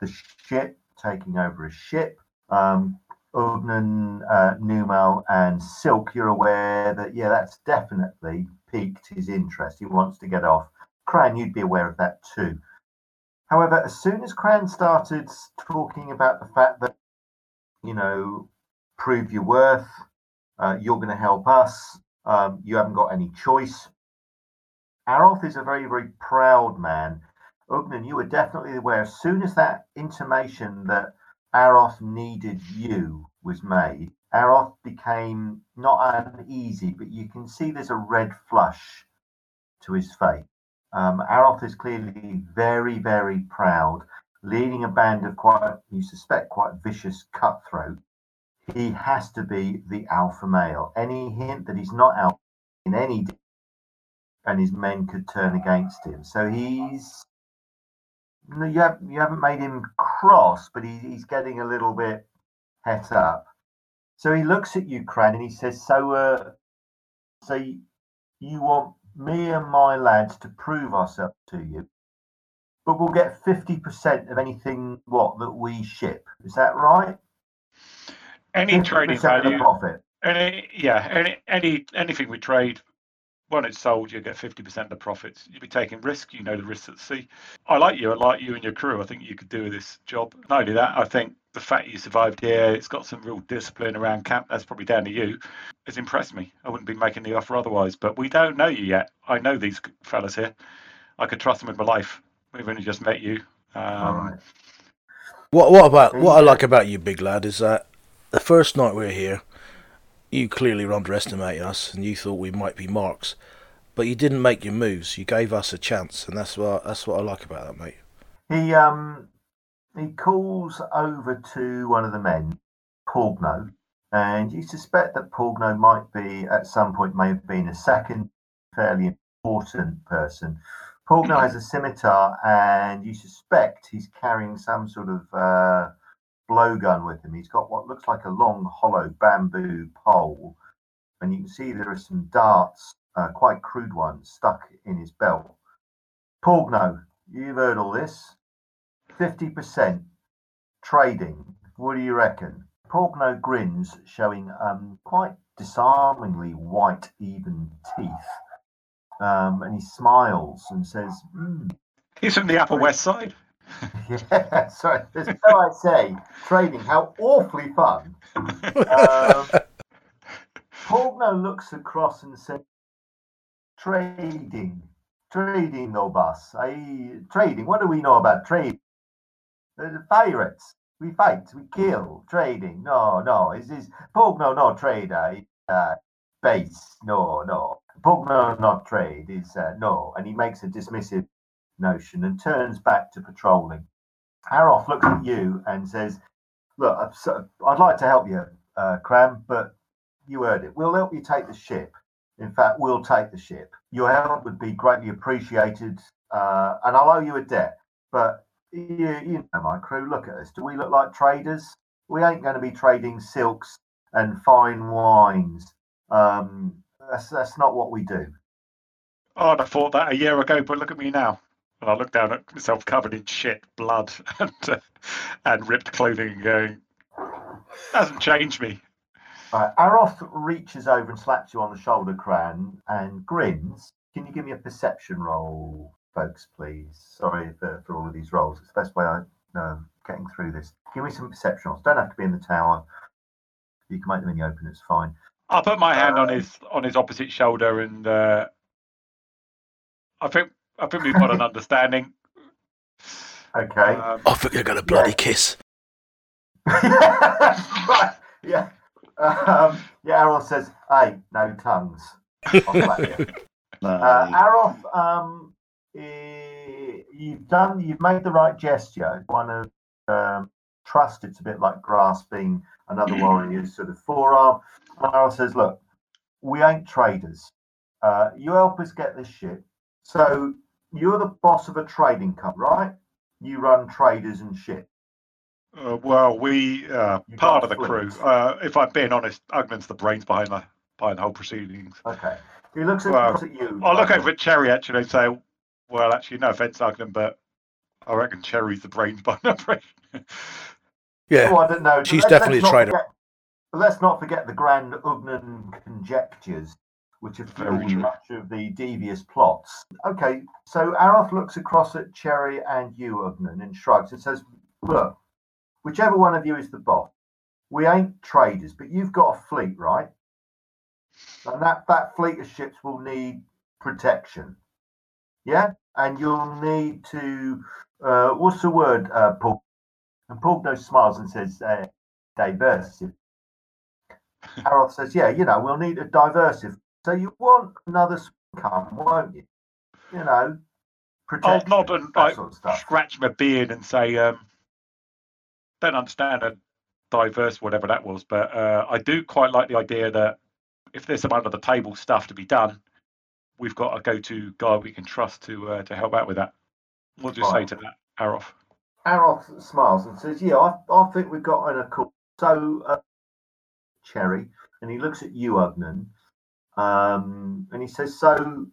the ship taking over a ship, um, Ugnan, uh, Numal, and Silk, you're aware that, yeah, that's definitely piqued his interest. He wants to get off. Cran, you'd be aware of that too. However, as soon as Cran started talking about the fact that, you know, prove your worth, uh, you're going to help us, um, you haven't got any choice. Aroth is a very, very proud man. Ugnan, you were definitely aware. As soon as that intimation that Aroth needed you was made, Aroth became not uneasy, but you can see there's a red flush to his face. Um, Aroth is clearly very, very proud, leading a band of quite, you suspect, quite vicious cutthroat. He has to be the alpha male. Any hint that he's not alpha in any and his men could turn against him. So he's no, you have you haven't made him cross, but he, he's getting a little bit het up. So he looks at Ukraine and he says, "So, uh, so you, you want me and my lads to prove ourselves to you, but we'll get fifty percent of anything what that we ship. Is that right? Any trading 50% of value, profit. any yeah, any any anything we trade, when it's sold, you get fifty percent of the profits. You'll be taking risk. You know the risks at sea. I like you. I like you and your crew. I think you could do this job. Not only that, I think the fact you survived here, it's got some real discipline around camp. That's probably down to you. It's impressed me. I wouldn't be making the offer otherwise. But we don't know you yet. I know these fellas here. I could trust them with my life. We've only just met you. Um, All right. What what about what I like about you, big lad, is that the first night we were here, you clearly were underestimating us, and you thought we might be marks, but you didn't make your moves. You gave us a chance, and that's what that's what I like about that, mate. He um he calls over to one of the men, Pugno, and you suspect that Pugno might be at some point may have been a second fairly important person. Pugno has a scimitar, and you suspect he's carrying some sort of uh, blowgun with him. He's got what looks like a long, hollow bamboo pole, and you can see there are some darts, uh, quite crude ones, stuck in his belt. Pugno, you've heard all this. 50% trading. What do you reckon? Pugno grins, showing um, quite disarmingly white, even teeth. Um, and he smiles and says, "Hmm, he's from the Upper West Side. Yeah, there's no I say. Trading, how awfully fun. Um, Pugno looks across and says, Trading, trading, no boss. I trading. What do we know about trade? Uh, The pirates. We fight, we kill. Trading. No, no. Is this Pugno not trader? Uh, base. No, no. Pugno not trade is uh, no. And he makes a dismissive notion and turns back to patrolling. Haroff looks at you and says, look, I'd like to help you, uh, Cran, but you heard it. We'll help you take the ship. In fact, we'll take the ship. Your help would be greatly appreciated, uh, and I'll owe you a debt. But you, you know, my crew, look at us. Do we look like traders? We ain't going to be trading silks and fine wines. Um, that's that's not what we do. Oh, I'd have thought that a year ago, but look at me now. And I look down at myself covered in shit, blood, and uh, and ripped clothing, and going, hasn't changed me. Right, Aroth reaches over and slaps you on the shoulder, Cran, and grins. Can you give me a perception roll, folks, please? Sorry for, for all of these rolls. It's the best way I'm um, getting through this. Give me some perception rolls. Don't have to be in the tower. You can make them in the open. It's fine. I put my hand on Uh, his on his opposite shoulder, and uh, I think I think we've got an understanding. Okay. Um, I think you're going to bloody kiss. right. Yeah. Um, yeah. Aroth says, "Hey, no tongues." I'll you. Uh, Nice. Aroth, um, eh, you've done, you've made the right gesture. One of um, trust. It's a bit like grasping another warrior's sort of forearm. And Aroth says, "Look, we ain't traders. Uh, you help us get this ship. So you're the boss of a trading company, right? You run traders and shit. uh, well, we uh, part of the crew. Uh, if I'm being honest, Ugnan's the brains behind the behind the whole proceedings. Okay. He looks at, Well, at you. I'll look over at Cherry actually and say, well, actually, no offense, Ugnan, but I reckon Cherry's the brains behind the operation. Yeah. Oh, I don't know. She's Let's- definitely a let's not trader. forget- but let's not forget the grand Ugnan conjectures, which have Very fueled much of the devious plots. Okay, so Aroth looks across at Cherry and you, Ugnan, and shrugs and says, Look, whichever one of you is the boss, we ain't traders, but you've got a fleet, right? And that, that fleet of ships will need protection. Yeah? And you'll need to, uh, what's the word, uh, Paul? And Paul knows smiles and says, uh, diversity. Harold says, yeah, you know, we'll need a diversity. So you want another come, won't you? You know, I'll nod and like, sort of scratch my beard and say, um, don't understand a diverse whatever that was, but uh, I do quite like the idea that if there's some under the table stuff to be done, we've got a go-to guy we can trust to uh, to help out with that. What do you say to that, Aroth? Aroth smiles and says, yeah, I, I think we've got an accord. So, uh, Cherry, and he looks at you, Ugnan, um, and he says, so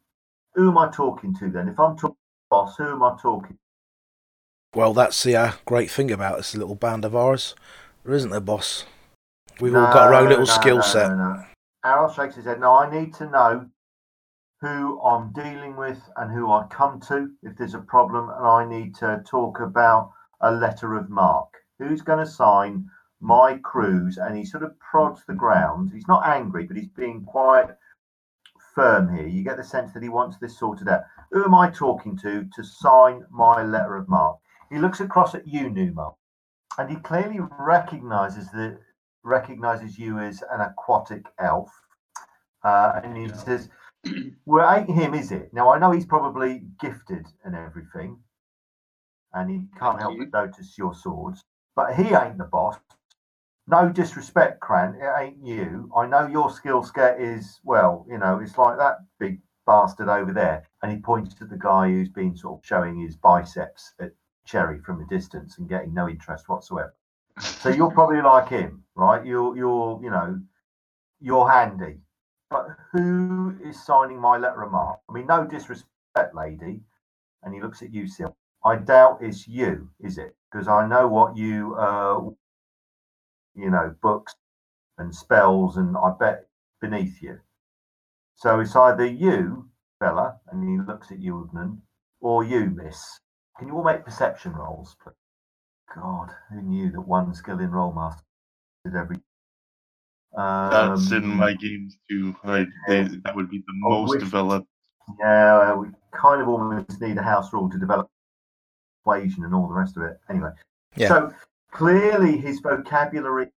who am I talking to then? If I'm talking to the boss, who am I talking Well, that's the uh, great thing about this little band of ours. There isn't a boss. We've No, all got our own little no, skill no, set. No. Harold shakes his head. No, I need to know who I'm dealing with and who I come to if there's a problem, and I need to talk about a letter of marque. Who's going to sign my cruise? And he sort of prods the ground. He's not angry, but he's being quite firm here. You get the sense that he wants this sorted out. Who am I talking to to sign my letter of marque? He looks across at you, Numa, and he clearly recognizes that recognizes you as an aquatic elf. Uh, and he says, Well, ain't him, is it? Now, I know he's probably gifted and everything, and he can't help but notice your swords, but he ain't the boss. No disrespect, Cran, it ain't you. I know your skill set is, well, you know, it's like that big bastard over there. And he points to the guy who's been sort of showing his biceps at Cherry from a distance and getting no interest whatsoever. So you're probably like him, right? You're you're you know you're handy. But who is signing my letter of marque? I mean, no disrespect, lady. And he looks at you, Sil. I doubt it's you, is it? Because I know what you uh you know, books and spells and I bet beneath you. So it's either you, fella, and he looks at you, Ugnan, or you, miss. Can you all make perception rolls, please? God, who knew that one skill in Rolemaster did every. That's in Um, my games too. I, they, that would be the Oh, most which- developed. Yeah, we kind of almost need a house rule to develop equation and all the rest of it. Anyway, Yeah. so clearly his vocabulary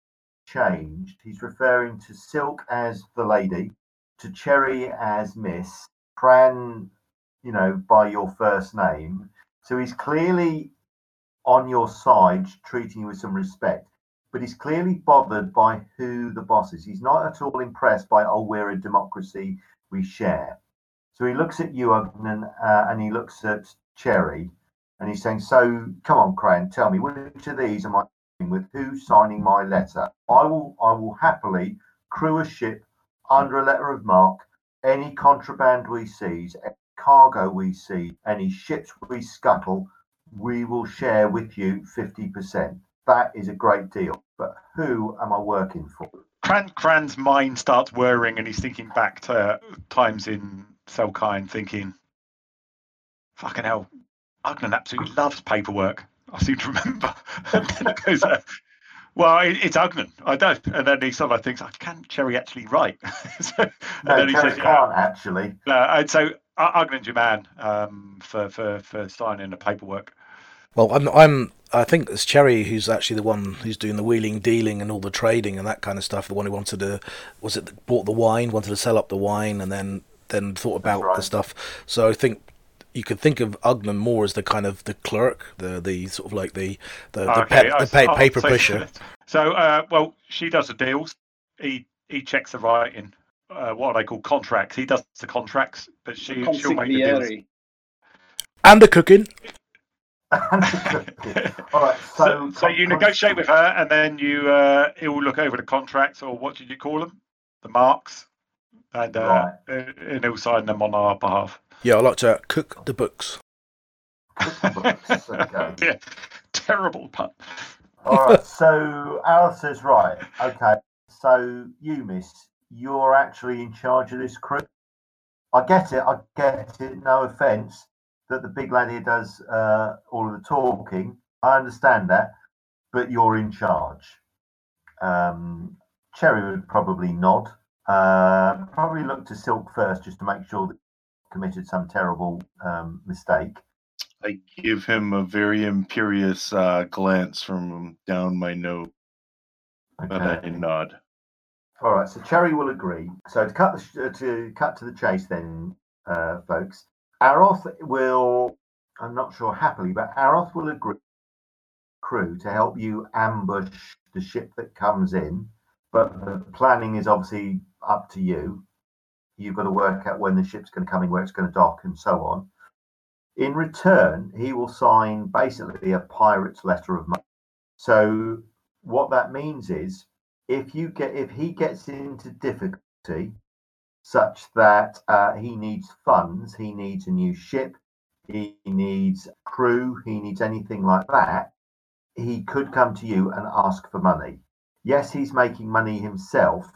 changed. He's referring to Silk as the lady, to Cherry as Miss, Cran, you know, by your first name. So he's clearly on your side, treating you with some respect. but he's clearly bothered by who the boss is. He's not at all impressed by, oh, we're a democracy, we share. So he looks at you, Ugnan, uh, and he looks at Cherry, and he's saying, So come on, Cran, tell me, which of these am I with? Who's signing my letter? I will I will happily crew a ship under a letter of marque, any contraband we seize, any cargo we see, any ships we scuttle, we will share with you 50%. That is a great deal. But who am I working for? Cran Cran's mind starts whirring and he's thinking back to times in Selkai thinking, fucking hell, Ugnan absolutely loves paperwork. I seem to remember. and then it goes, uh, well, it, it's Ugnan. I don't. And then he sort of thinks, I can Cherry actually write? so, and No, then he Cherry says, can't actually. uh, and so uh, Ugnan's your man um, for, for, for signing the paperwork. Well, I'm, I'm, I think it's Cherry who's actually the one who's doing the wheeling, dealing, and all the trading and that kind of stuff. The one who wanted to, was it bought the wine, wanted to sell up the wine, and then then thought about the stuff. So I think you could think of Ugnan more as the kind of the clerk, the the sort of like the the, the, Okay, pa- I- the pa- oh, paper so- pusher. So, uh, well, she does the deals. He he checks the writing. Uh, what are they called? Contracts. He does the contracts, but she she'll make the deals. And the cooking. All right, So, so so you negotiate with her, and then you uh, he will look over the contracts, or what did you call them? The marks, and uh, and he'll sign them on our behalf. Yeah, I like to cook the books. books, okay. yeah, terrible pun. All right, so Alice says, right, okay, so you, miss, you're actually in charge of this crew. I get it, I get it, no offence that the big lad here does uh, all of the talking. I understand that, but you're in charge. Um, Cherry would probably nod, uh, probably look to Silk first just to make sure that he committed some terrible um, mistake. I give him a very imperious uh, glance from down my nose, but I nod. All right, so Cherry will agree. So to cut the sh- uh, to cut to the chase, then, uh, folks, Aroth will. I'm not sure happily, but Aroth will agree crew to help you ambush the ship that comes in. But the planning is obviously up to you. You've got to work out when the ship's going to come in, where it's going to dock, and so on. In return, he will sign basically a pirate's letter of money. So what that means is if you get if he gets into difficulty such that uh, he needs funds he needs a new ship he needs crew he needs anything like that he could come to you and ask for money yes he's making money himself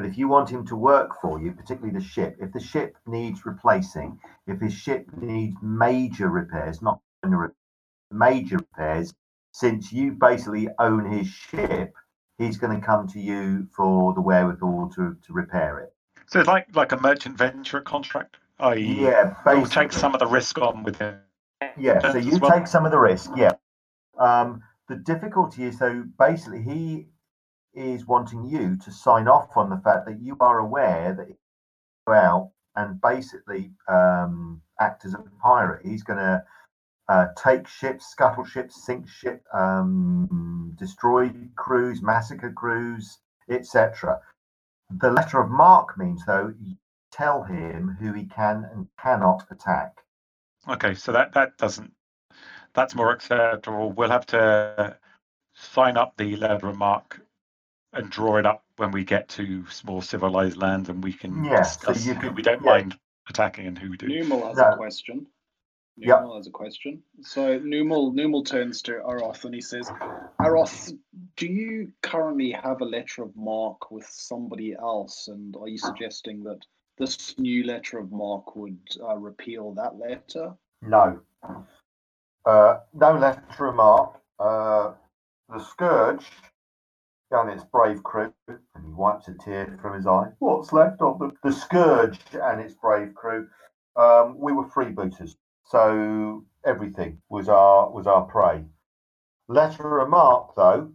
but if you want him to work for you particularly the ship if the ship needs replacing if his ship needs major repairs not major repairs since you basically own his ship he's going to come to you for the wherewithal to, to repair it. So it's like like a merchant venture contract. I.e., Yeah, we'll take some of the risk on with him. Yeah, so you well. take some of the risk. Yeah. Um, the difficulty is though, basically, he is wanting you to sign off on the fact that you are aware that go out and basically um, act as a pirate. He's going to uh, take ships, scuttle ships, sink ship, um, destroy crews, massacre crews, etc. The letter of marque means though, tell him who he can and cannot attack. Okay, so that that doesn't that's more acceptable. We'll have to sign up the letter of marque and draw it up when we get to more civilized lands, and we can Yeah, so discuss you who could- we don't yeah. mind attacking and who we do. Numal has No. a question. Yep. Numal has a question. So Numal Numal turns to Aroth and he says, Aroth, do you currently have a letter of marque with somebody else? And are you suggesting that this new letter of marque would uh, repeal that letter? No. Uh, no letter of marque. Uh, the Scourge and its brave crew, and he wipes a tear from his eye. What's left of? The Scourge and its brave crew. Um, we were freebooters, so everything was our was our prey. Letter of marque, though,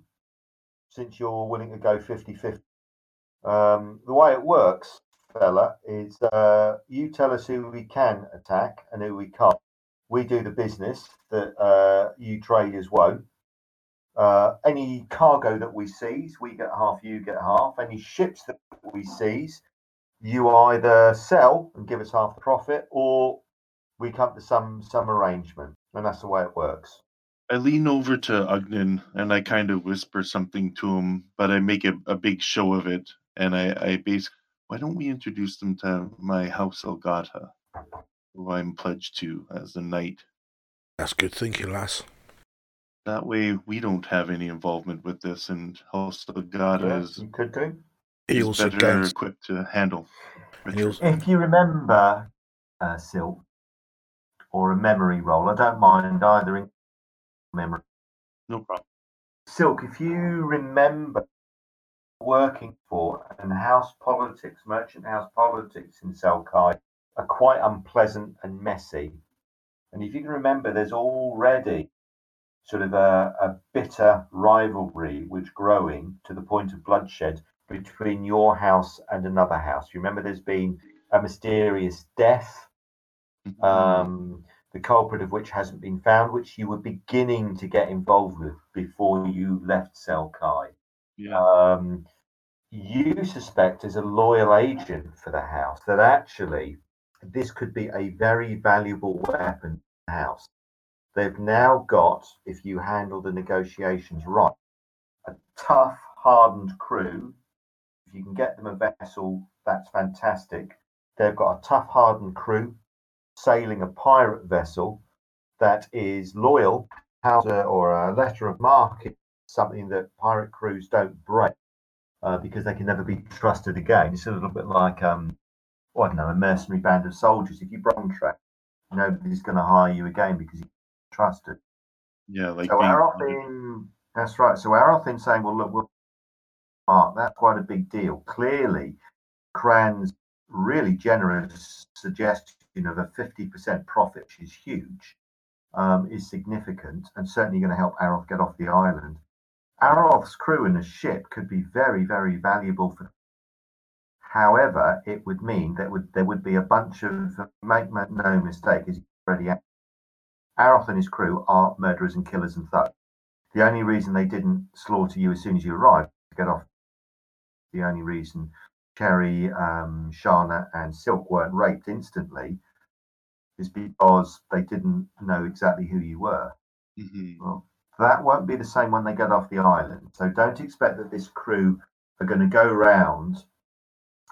since you're willing to go 50-50, um, the way it works, fella, is uh, you tell us who we can attack and who we can't we do the business that uh, you traders won't. Uh, any cargo that we seize, we get half, you get half. Any ships that we seize, you either sell and give us half the profit, or we come to some some arrangement, and that's the way it works. I lean over to Ugnan and I kind of whisper something to him, but I make a, a big show of it. And I, I basically, why don't we introduce them to my house Elgata, who I'm pledged to as a knight? That's good thinking, lass. That way we don't have any involvement with this, and House Elgata Yeah, is, could do. He is also better gains. equipped to handle. Also, If you remember, uh, Silk, or a memory roll, I don't mind either in memory. No problem. Silk, if you remember working for and house politics, merchant house politics in Selkai are quite unpleasant and messy. And if you can remember, there's already sort of a, a bitter rivalry which growing to the point of bloodshed between your house and another house. You remember there's been a mysterious death Mm-hmm. um, the culprit of which hasn't been found, which you were beginning to get involved with before you left Selkai. yeah. Um, you suspect, as a loyal agent for the house, that actually this could be a very valuable weapon house. They've now got, if you handle the negotiations right, a tough, hardened crew. If you can get them a vessel, that's fantastic. They've got a tough, hardened crew sailing a pirate vessel that is loyal, or a letter of marque, something that pirate crews don't break uh, because they can never be trusted again. It's a little bit like, um, well, I don't know, a mercenary band of soldiers. If you contract, nobody's going to hire you again because you're trusted. Yeah, like So being- that's right. So Arothin saying, well, look, we'll Mark, that's quite a big deal. Clearly, Cran's really generous suggestion of a 50% profit, which is huge, um, is significant and certainly going to help Aroth get off the island. Aroth's crew in a ship could be very, very valuable for. However, it would mean that would there would be a bunch of make no mistake, as already Aroth and his crew are murderers and killers and thugs. The only reason they didn't slaughter you as soon as you arrived to get off. The only reason Cherry, um, Shana, and Silk weren't raped instantly is because they didn't know exactly who you were. Mhm. Well, that won't be the same when they get off the island. So don't expect that this crew are going to go round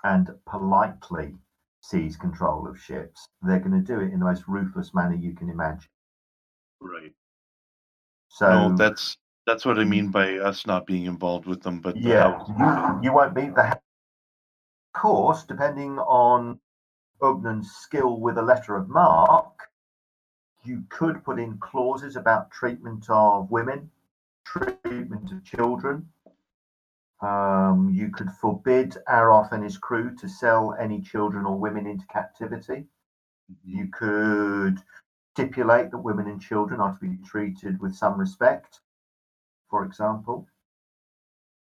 and politely seize control of ships. They're going to do it in the most ruthless manner you can imagine. Right. So no, that's that's what I mean by us not being involved with them. But yeah, house- you, you won't beat the course, depending on Ugnan's skill with a letter of marque, you could put in clauses about treatment of women, treatment of children. Um, you could forbid Aroth and his crew to sell any children or women into captivity. You could stipulate that women and children are to be treated with some respect, for example.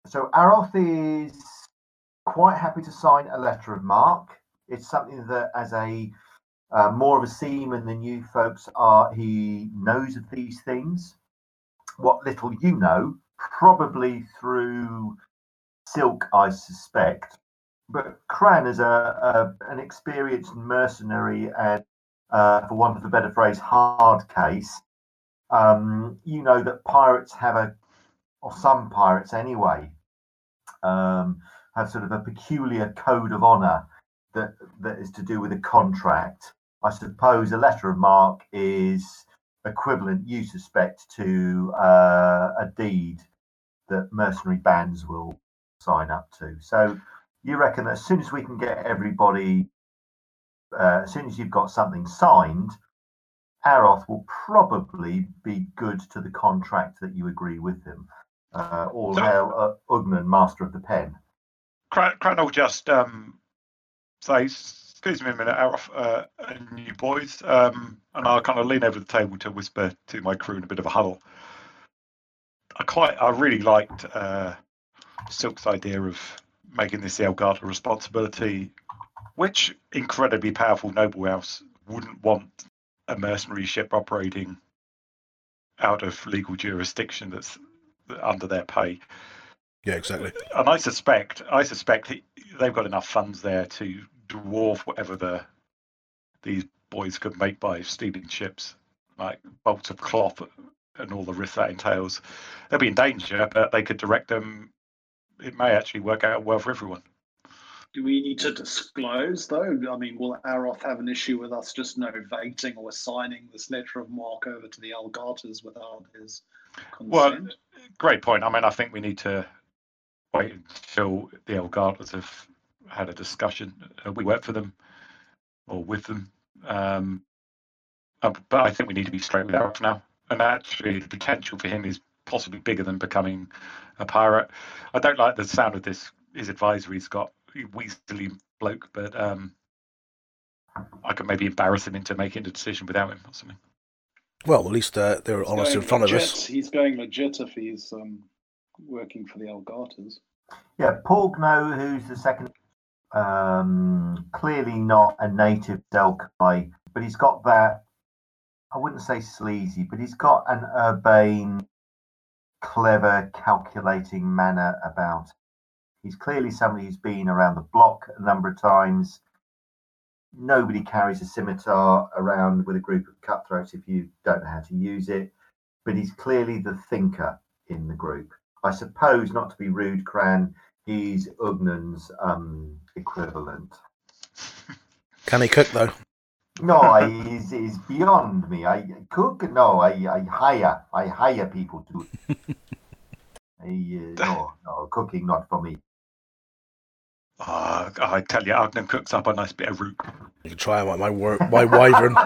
So Aroth is quite happy to sign a letter of marque. It's something that, as a uh, more of a seaman than you folks are, he knows of these things. What little you know, probably through Silk, I suspect. But Cran is a, a an experienced mercenary and, uh, for want of a better phrase, hard case. Um, you know that pirates have a, or some pirates anyway, um, have sort of a peculiar code of honor that that is to do with a contract. I suppose a letter of marque is equivalent, you suspect, to uh, a deed that mercenary bands will sign up to. So you reckon that as soon as we can get everybody, uh, as soon as you've got something signed, Aroth will probably be good to the contract that you agree with him. Uh, all So- hail uh, Ugnan, master of the pen. Cran will just um, say, "Excuse me a minute, Arof, uh, and you boys," um, and I'll kind of lean over the table to whisper to my crew in a bit of a huddle. I quite, I really liked uh, Silk's idea of making this the Elgato responsibility. Which incredibly powerful noble house wouldn't want a mercenary ship operating out of legal jurisdiction that's under their pay. Yeah, exactly. And I suspect, I suspect they've got enough funds there to dwarf whatever the these boys could make by stealing ships, like bolts of cloth and all the risk that entails. They'll be in danger, but they could direct them. It may actually work out well for everyone. Do we need to disclose, though? I mean, will Aroth have an issue with us just novating or signing this letter of marque over to the Algarters without his consent? Well, great point. I mean, I think we need to wait until the Elgarters have had a discussion. Uh, we work for them or with them. Um, uh, but I think we need to be straight with Aroth now. And actually, the potential for him is possibly bigger than becoming a pirate. I don't like the sound of this. His advisory's got weaselly bloke, but um, I could maybe embarrass him into making a decision without him or something. Well, at least uh, they're He's honest in going front of us. He's going legit if he's um, working for the Algarters. Yeah, Porgno, who's the second, um, clearly not a native Selkai, but he's got that. I wouldn't say sleazy, but he's got an urbane, clever, calculating manner about. He's clearly somebody who's been around the block a number of times. Nobody carries a scimitar around with a group of cutthroats if you don't know how to use it. But he's clearly the thinker in the group. I suppose, not to be rude, Cran, he's Ugnan's um, equivalent. Can he cook though? No, I, he's, he's beyond me. I cook. No, I, I hire. I hire people to. I, uh, no, no, cooking not for me. Ah, I tell you, Ugnan cooks up a nice bit of root. You can try my my, wor- my wyvern.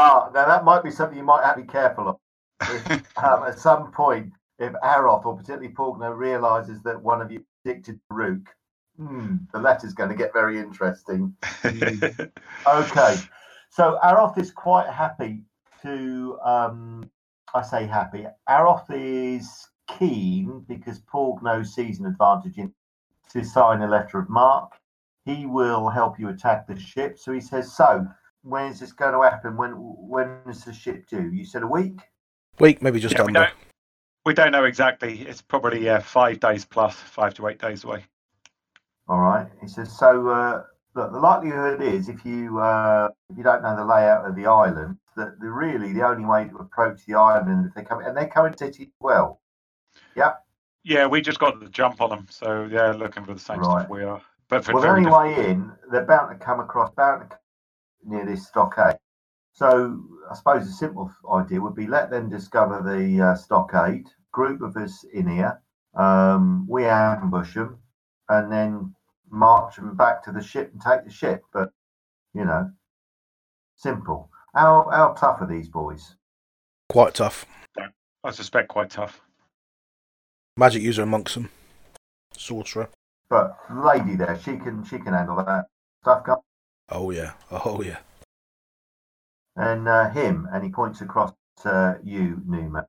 Ah, now that might be something you might have to be careful of. If, um, at some point, if Aroth or particularly Porgno realizes that one of you is addicted to Rook, hmm, the letter's going to get very interesting. Okay, so Aroth is quite happy to. Um, I say happy. Aroth is keen because Porgno sees an advantage in to sign a letter of marque. He will help you attack the ship. So he says, "So when is this going to happen? When when is the ship due? You said a week. Week, maybe just Yeah, we under. don't, we don't know exactly. It's probably uh, five days plus, five to eight days away. All right. He says, so uh, look, the likelihood is if you uh, if you don't know the layout of the island, that the really the only way to approach the island if they come and they come in city as well. Yeah, we just got the jump on them, so yeah, looking for the same Right. stuff we are. But for Well, the very only different- way in, they're bound to come across, bound to come near this stockade. So I suppose a simple idea would be let them discover the uh, stockade. Group of us in here, um, we ambush them, and then march them back to the ship and take the ship. But you know, simple. How how tough are these boys? Quite tough. I suspect quite tough. Magic user amongst them. Sorcerer. But lady there, she can she can handle that stuff. Can't Oh yeah. Oh yeah. and uh, him, and he points across to you, Numa.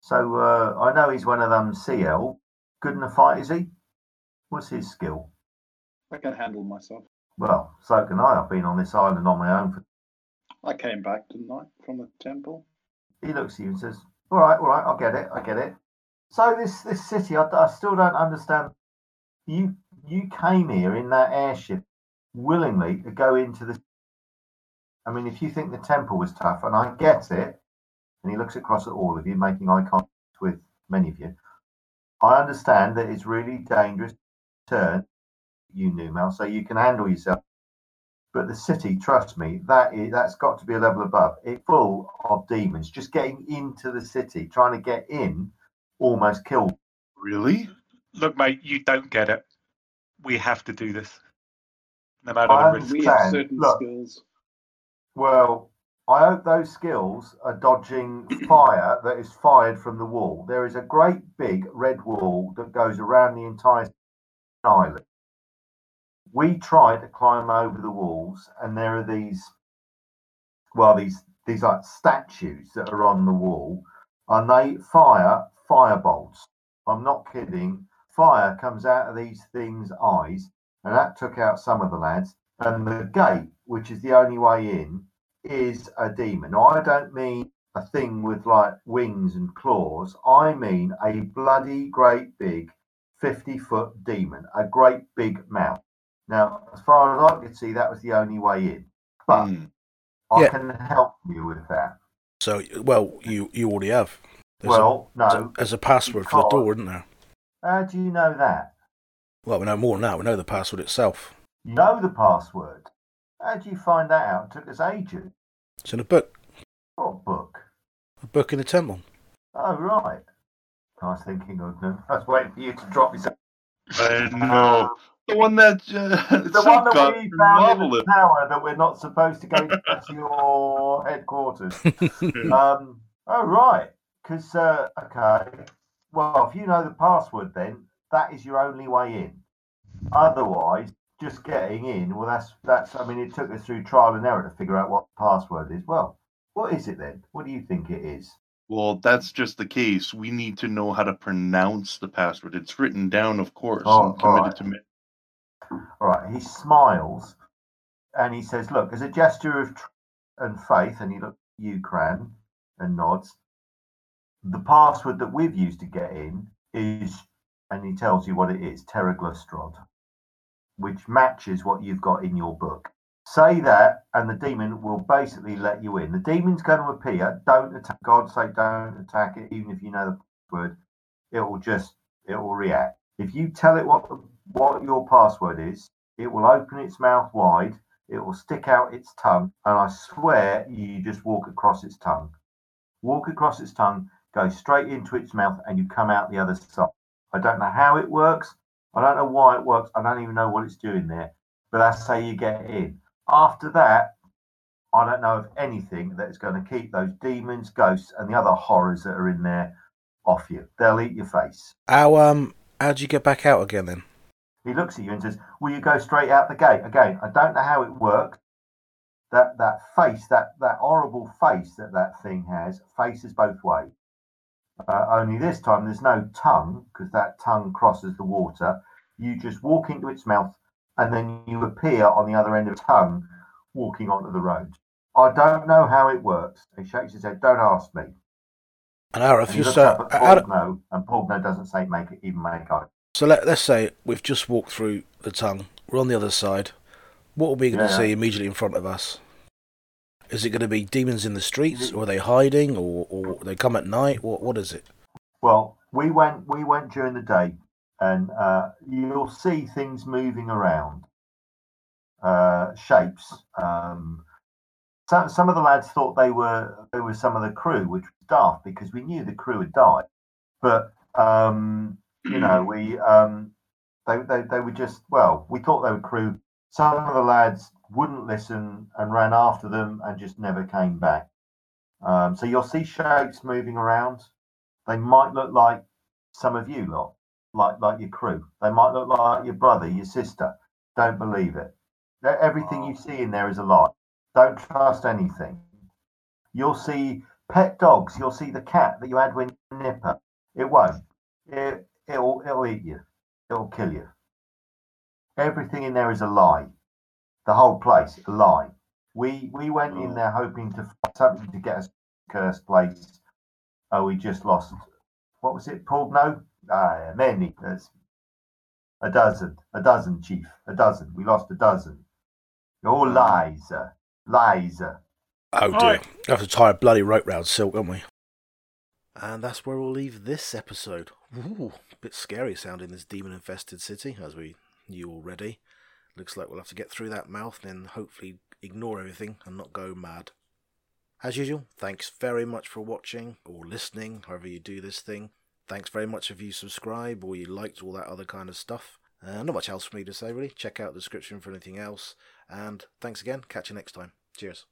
So uh, I know he's one of them CL. Good in a fight, is he? What's his skill? I can handle myself. Well, so can I. I've been on this island on my own. For... I came back, didn't I, from the temple? He looks at you and says, "All right, all right, I get it, I get it." So this this city, I, I still don't understand. You you came here in that airship willingly to go into the. I mean, if you think the temple was tough, and I get it, and he looks across at all of you, making eye contact with many of you. I understand that it's really dangerous to turn you, Numel, so you can handle yourself. But the city, trust me, that is that's got to be a level above. It's full of demons. Just getting into the city, trying to get in, almost killed. Really? Look, mate, you don't get it. We have to do this, no matter I the risk. We have certain Look. skills. Well, I hope those skills are dodging fire that is fired from the wall. There is a great big red wall that goes around the entire island. We try to climb over the walls, and there are these, well, these these like statues that are on the wall, and they fire firebolts. I'm not kidding. Fire comes out of these things' eyes, and that took out some of the lads. And the gate, which is the only way in, is a demon. Now, I don't mean a thing with like wings and claws. I mean a bloody great big 50 foot demon, a great big mouth. Now, as far as I could see, that was the only way in. But Hmm. I Yeah. can help you with that. So, well, you you already have. There's well, a, no. there's a password for the door, isn't there? How do you know that? Well, we know more now. We know the password itself. You know the password. How do you find that out? It took us ages. It's in a book. What book? A book in the temple. Oh, right. I was thinking of them. I was waiting for you to drop me. I know. The one that uh, The one that got we found in the tower that we're not supposed to go to your headquarters. Um, oh, right. Because, uh, okay. Well, if you know the password, then that is your only way in. Otherwise, just getting in, well, that's, that's, I mean, it took us through trial and error to figure out what the password is. Well, what is it then? What do you think it is? Well, that's just the case. We need to know how to pronounce the password. It's written down, of course, Oh, and committed alright. to me. All right. He smiles and he says, Look, as a gesture of tr- and faith, and he looks at you, Cran, and nods. The password that we've used to get in is, and he tells you what it is, Terraglustrod, which matches what you've got in your book. Say that, and the demon will basically let you in. The demon's going to appear. Don't attack. God's sake, don't attack it, even if you know the password. It will just, it will react. If you tell it what what your password is, it will open its mouth wide, it will stick out its tongue, and I swear you just walk across its tongue. Walk across its tongue, go straight into its mouth, and you come out the other side. I don't know how it works. I don't know why it works. I don't even know what it's doing there, but that's how you get in. After that, I don't know of anything that is going to keep those demons, ghosts, and the other horrors that are in there off you. They'll eat your face. How um how'd you get back out again then? He looks at you and says, "Will you go straight out the gate?" Again, I don't know how it works. That that face, that that horrible face that that thing has, faces both ways. Uh, only this time there's no tongue because that tongue crosses the water. You just walk into its mouth, and then you appear on the other end of the tongue, walking onto the road. I don't know how it works. He shakes his head. Don't ask me. And Ara, if you start, up Paul and Paul doesn't say make it even make eye. so let let's say we've just walked through the tongue. We're on the other side. What are we going to Yeah. see immediately in front of us? Is it going to be demons in the streets, or are they hiding, or, or they come at night? What what is it? Well, we went we went during the day, and uh, you'll see things moving around, uh, shapes. Um, some some of the lads thought they were they were some of the crew, which was daft because we knew the crew had died. But um, you know, we um, they, they they were just well, we thought they were crew. Some of the lads wouldn't listen and ran after them and just never came back. Um, so you'll see shapes moving around. They might look like some of you lot, like like your crew. They might look like your brother, your sister. Don't believe it. Everything you see in there is a lie. Don't trust anything. You'll see pet dogs. You'll see the cat that you had when you nipper. It won't. It, it'll it'll eat you. It'll kill you. Everything in there is a lie. The whole place a lie. We we went in Oh. there hoping to find something to get us cursed place. Oh, we just lost. What was it? Pulled no? Ah, many. There's a dozen. A dozen, chief. A dozen. We lost a dozen. All lies. uh, Lies. uh. Oh dear, Right. we have to tie a bloody rope round silk, don't we? And that's where we'll leave this episode. Ooh, bit scary sounding this demon-infested city, as we knew already. Looks like we'll have to get through that mouth, then hopefully ignore everything and not go mad. As usual, thanks very much for watching or listening, however you do this thing. Thanks very much if you subscribe or you liked all that other kind of stuff. Uh, not much else for me to say, really. Check out the description for anything else. And thanks again. Catch you next time. Cheers.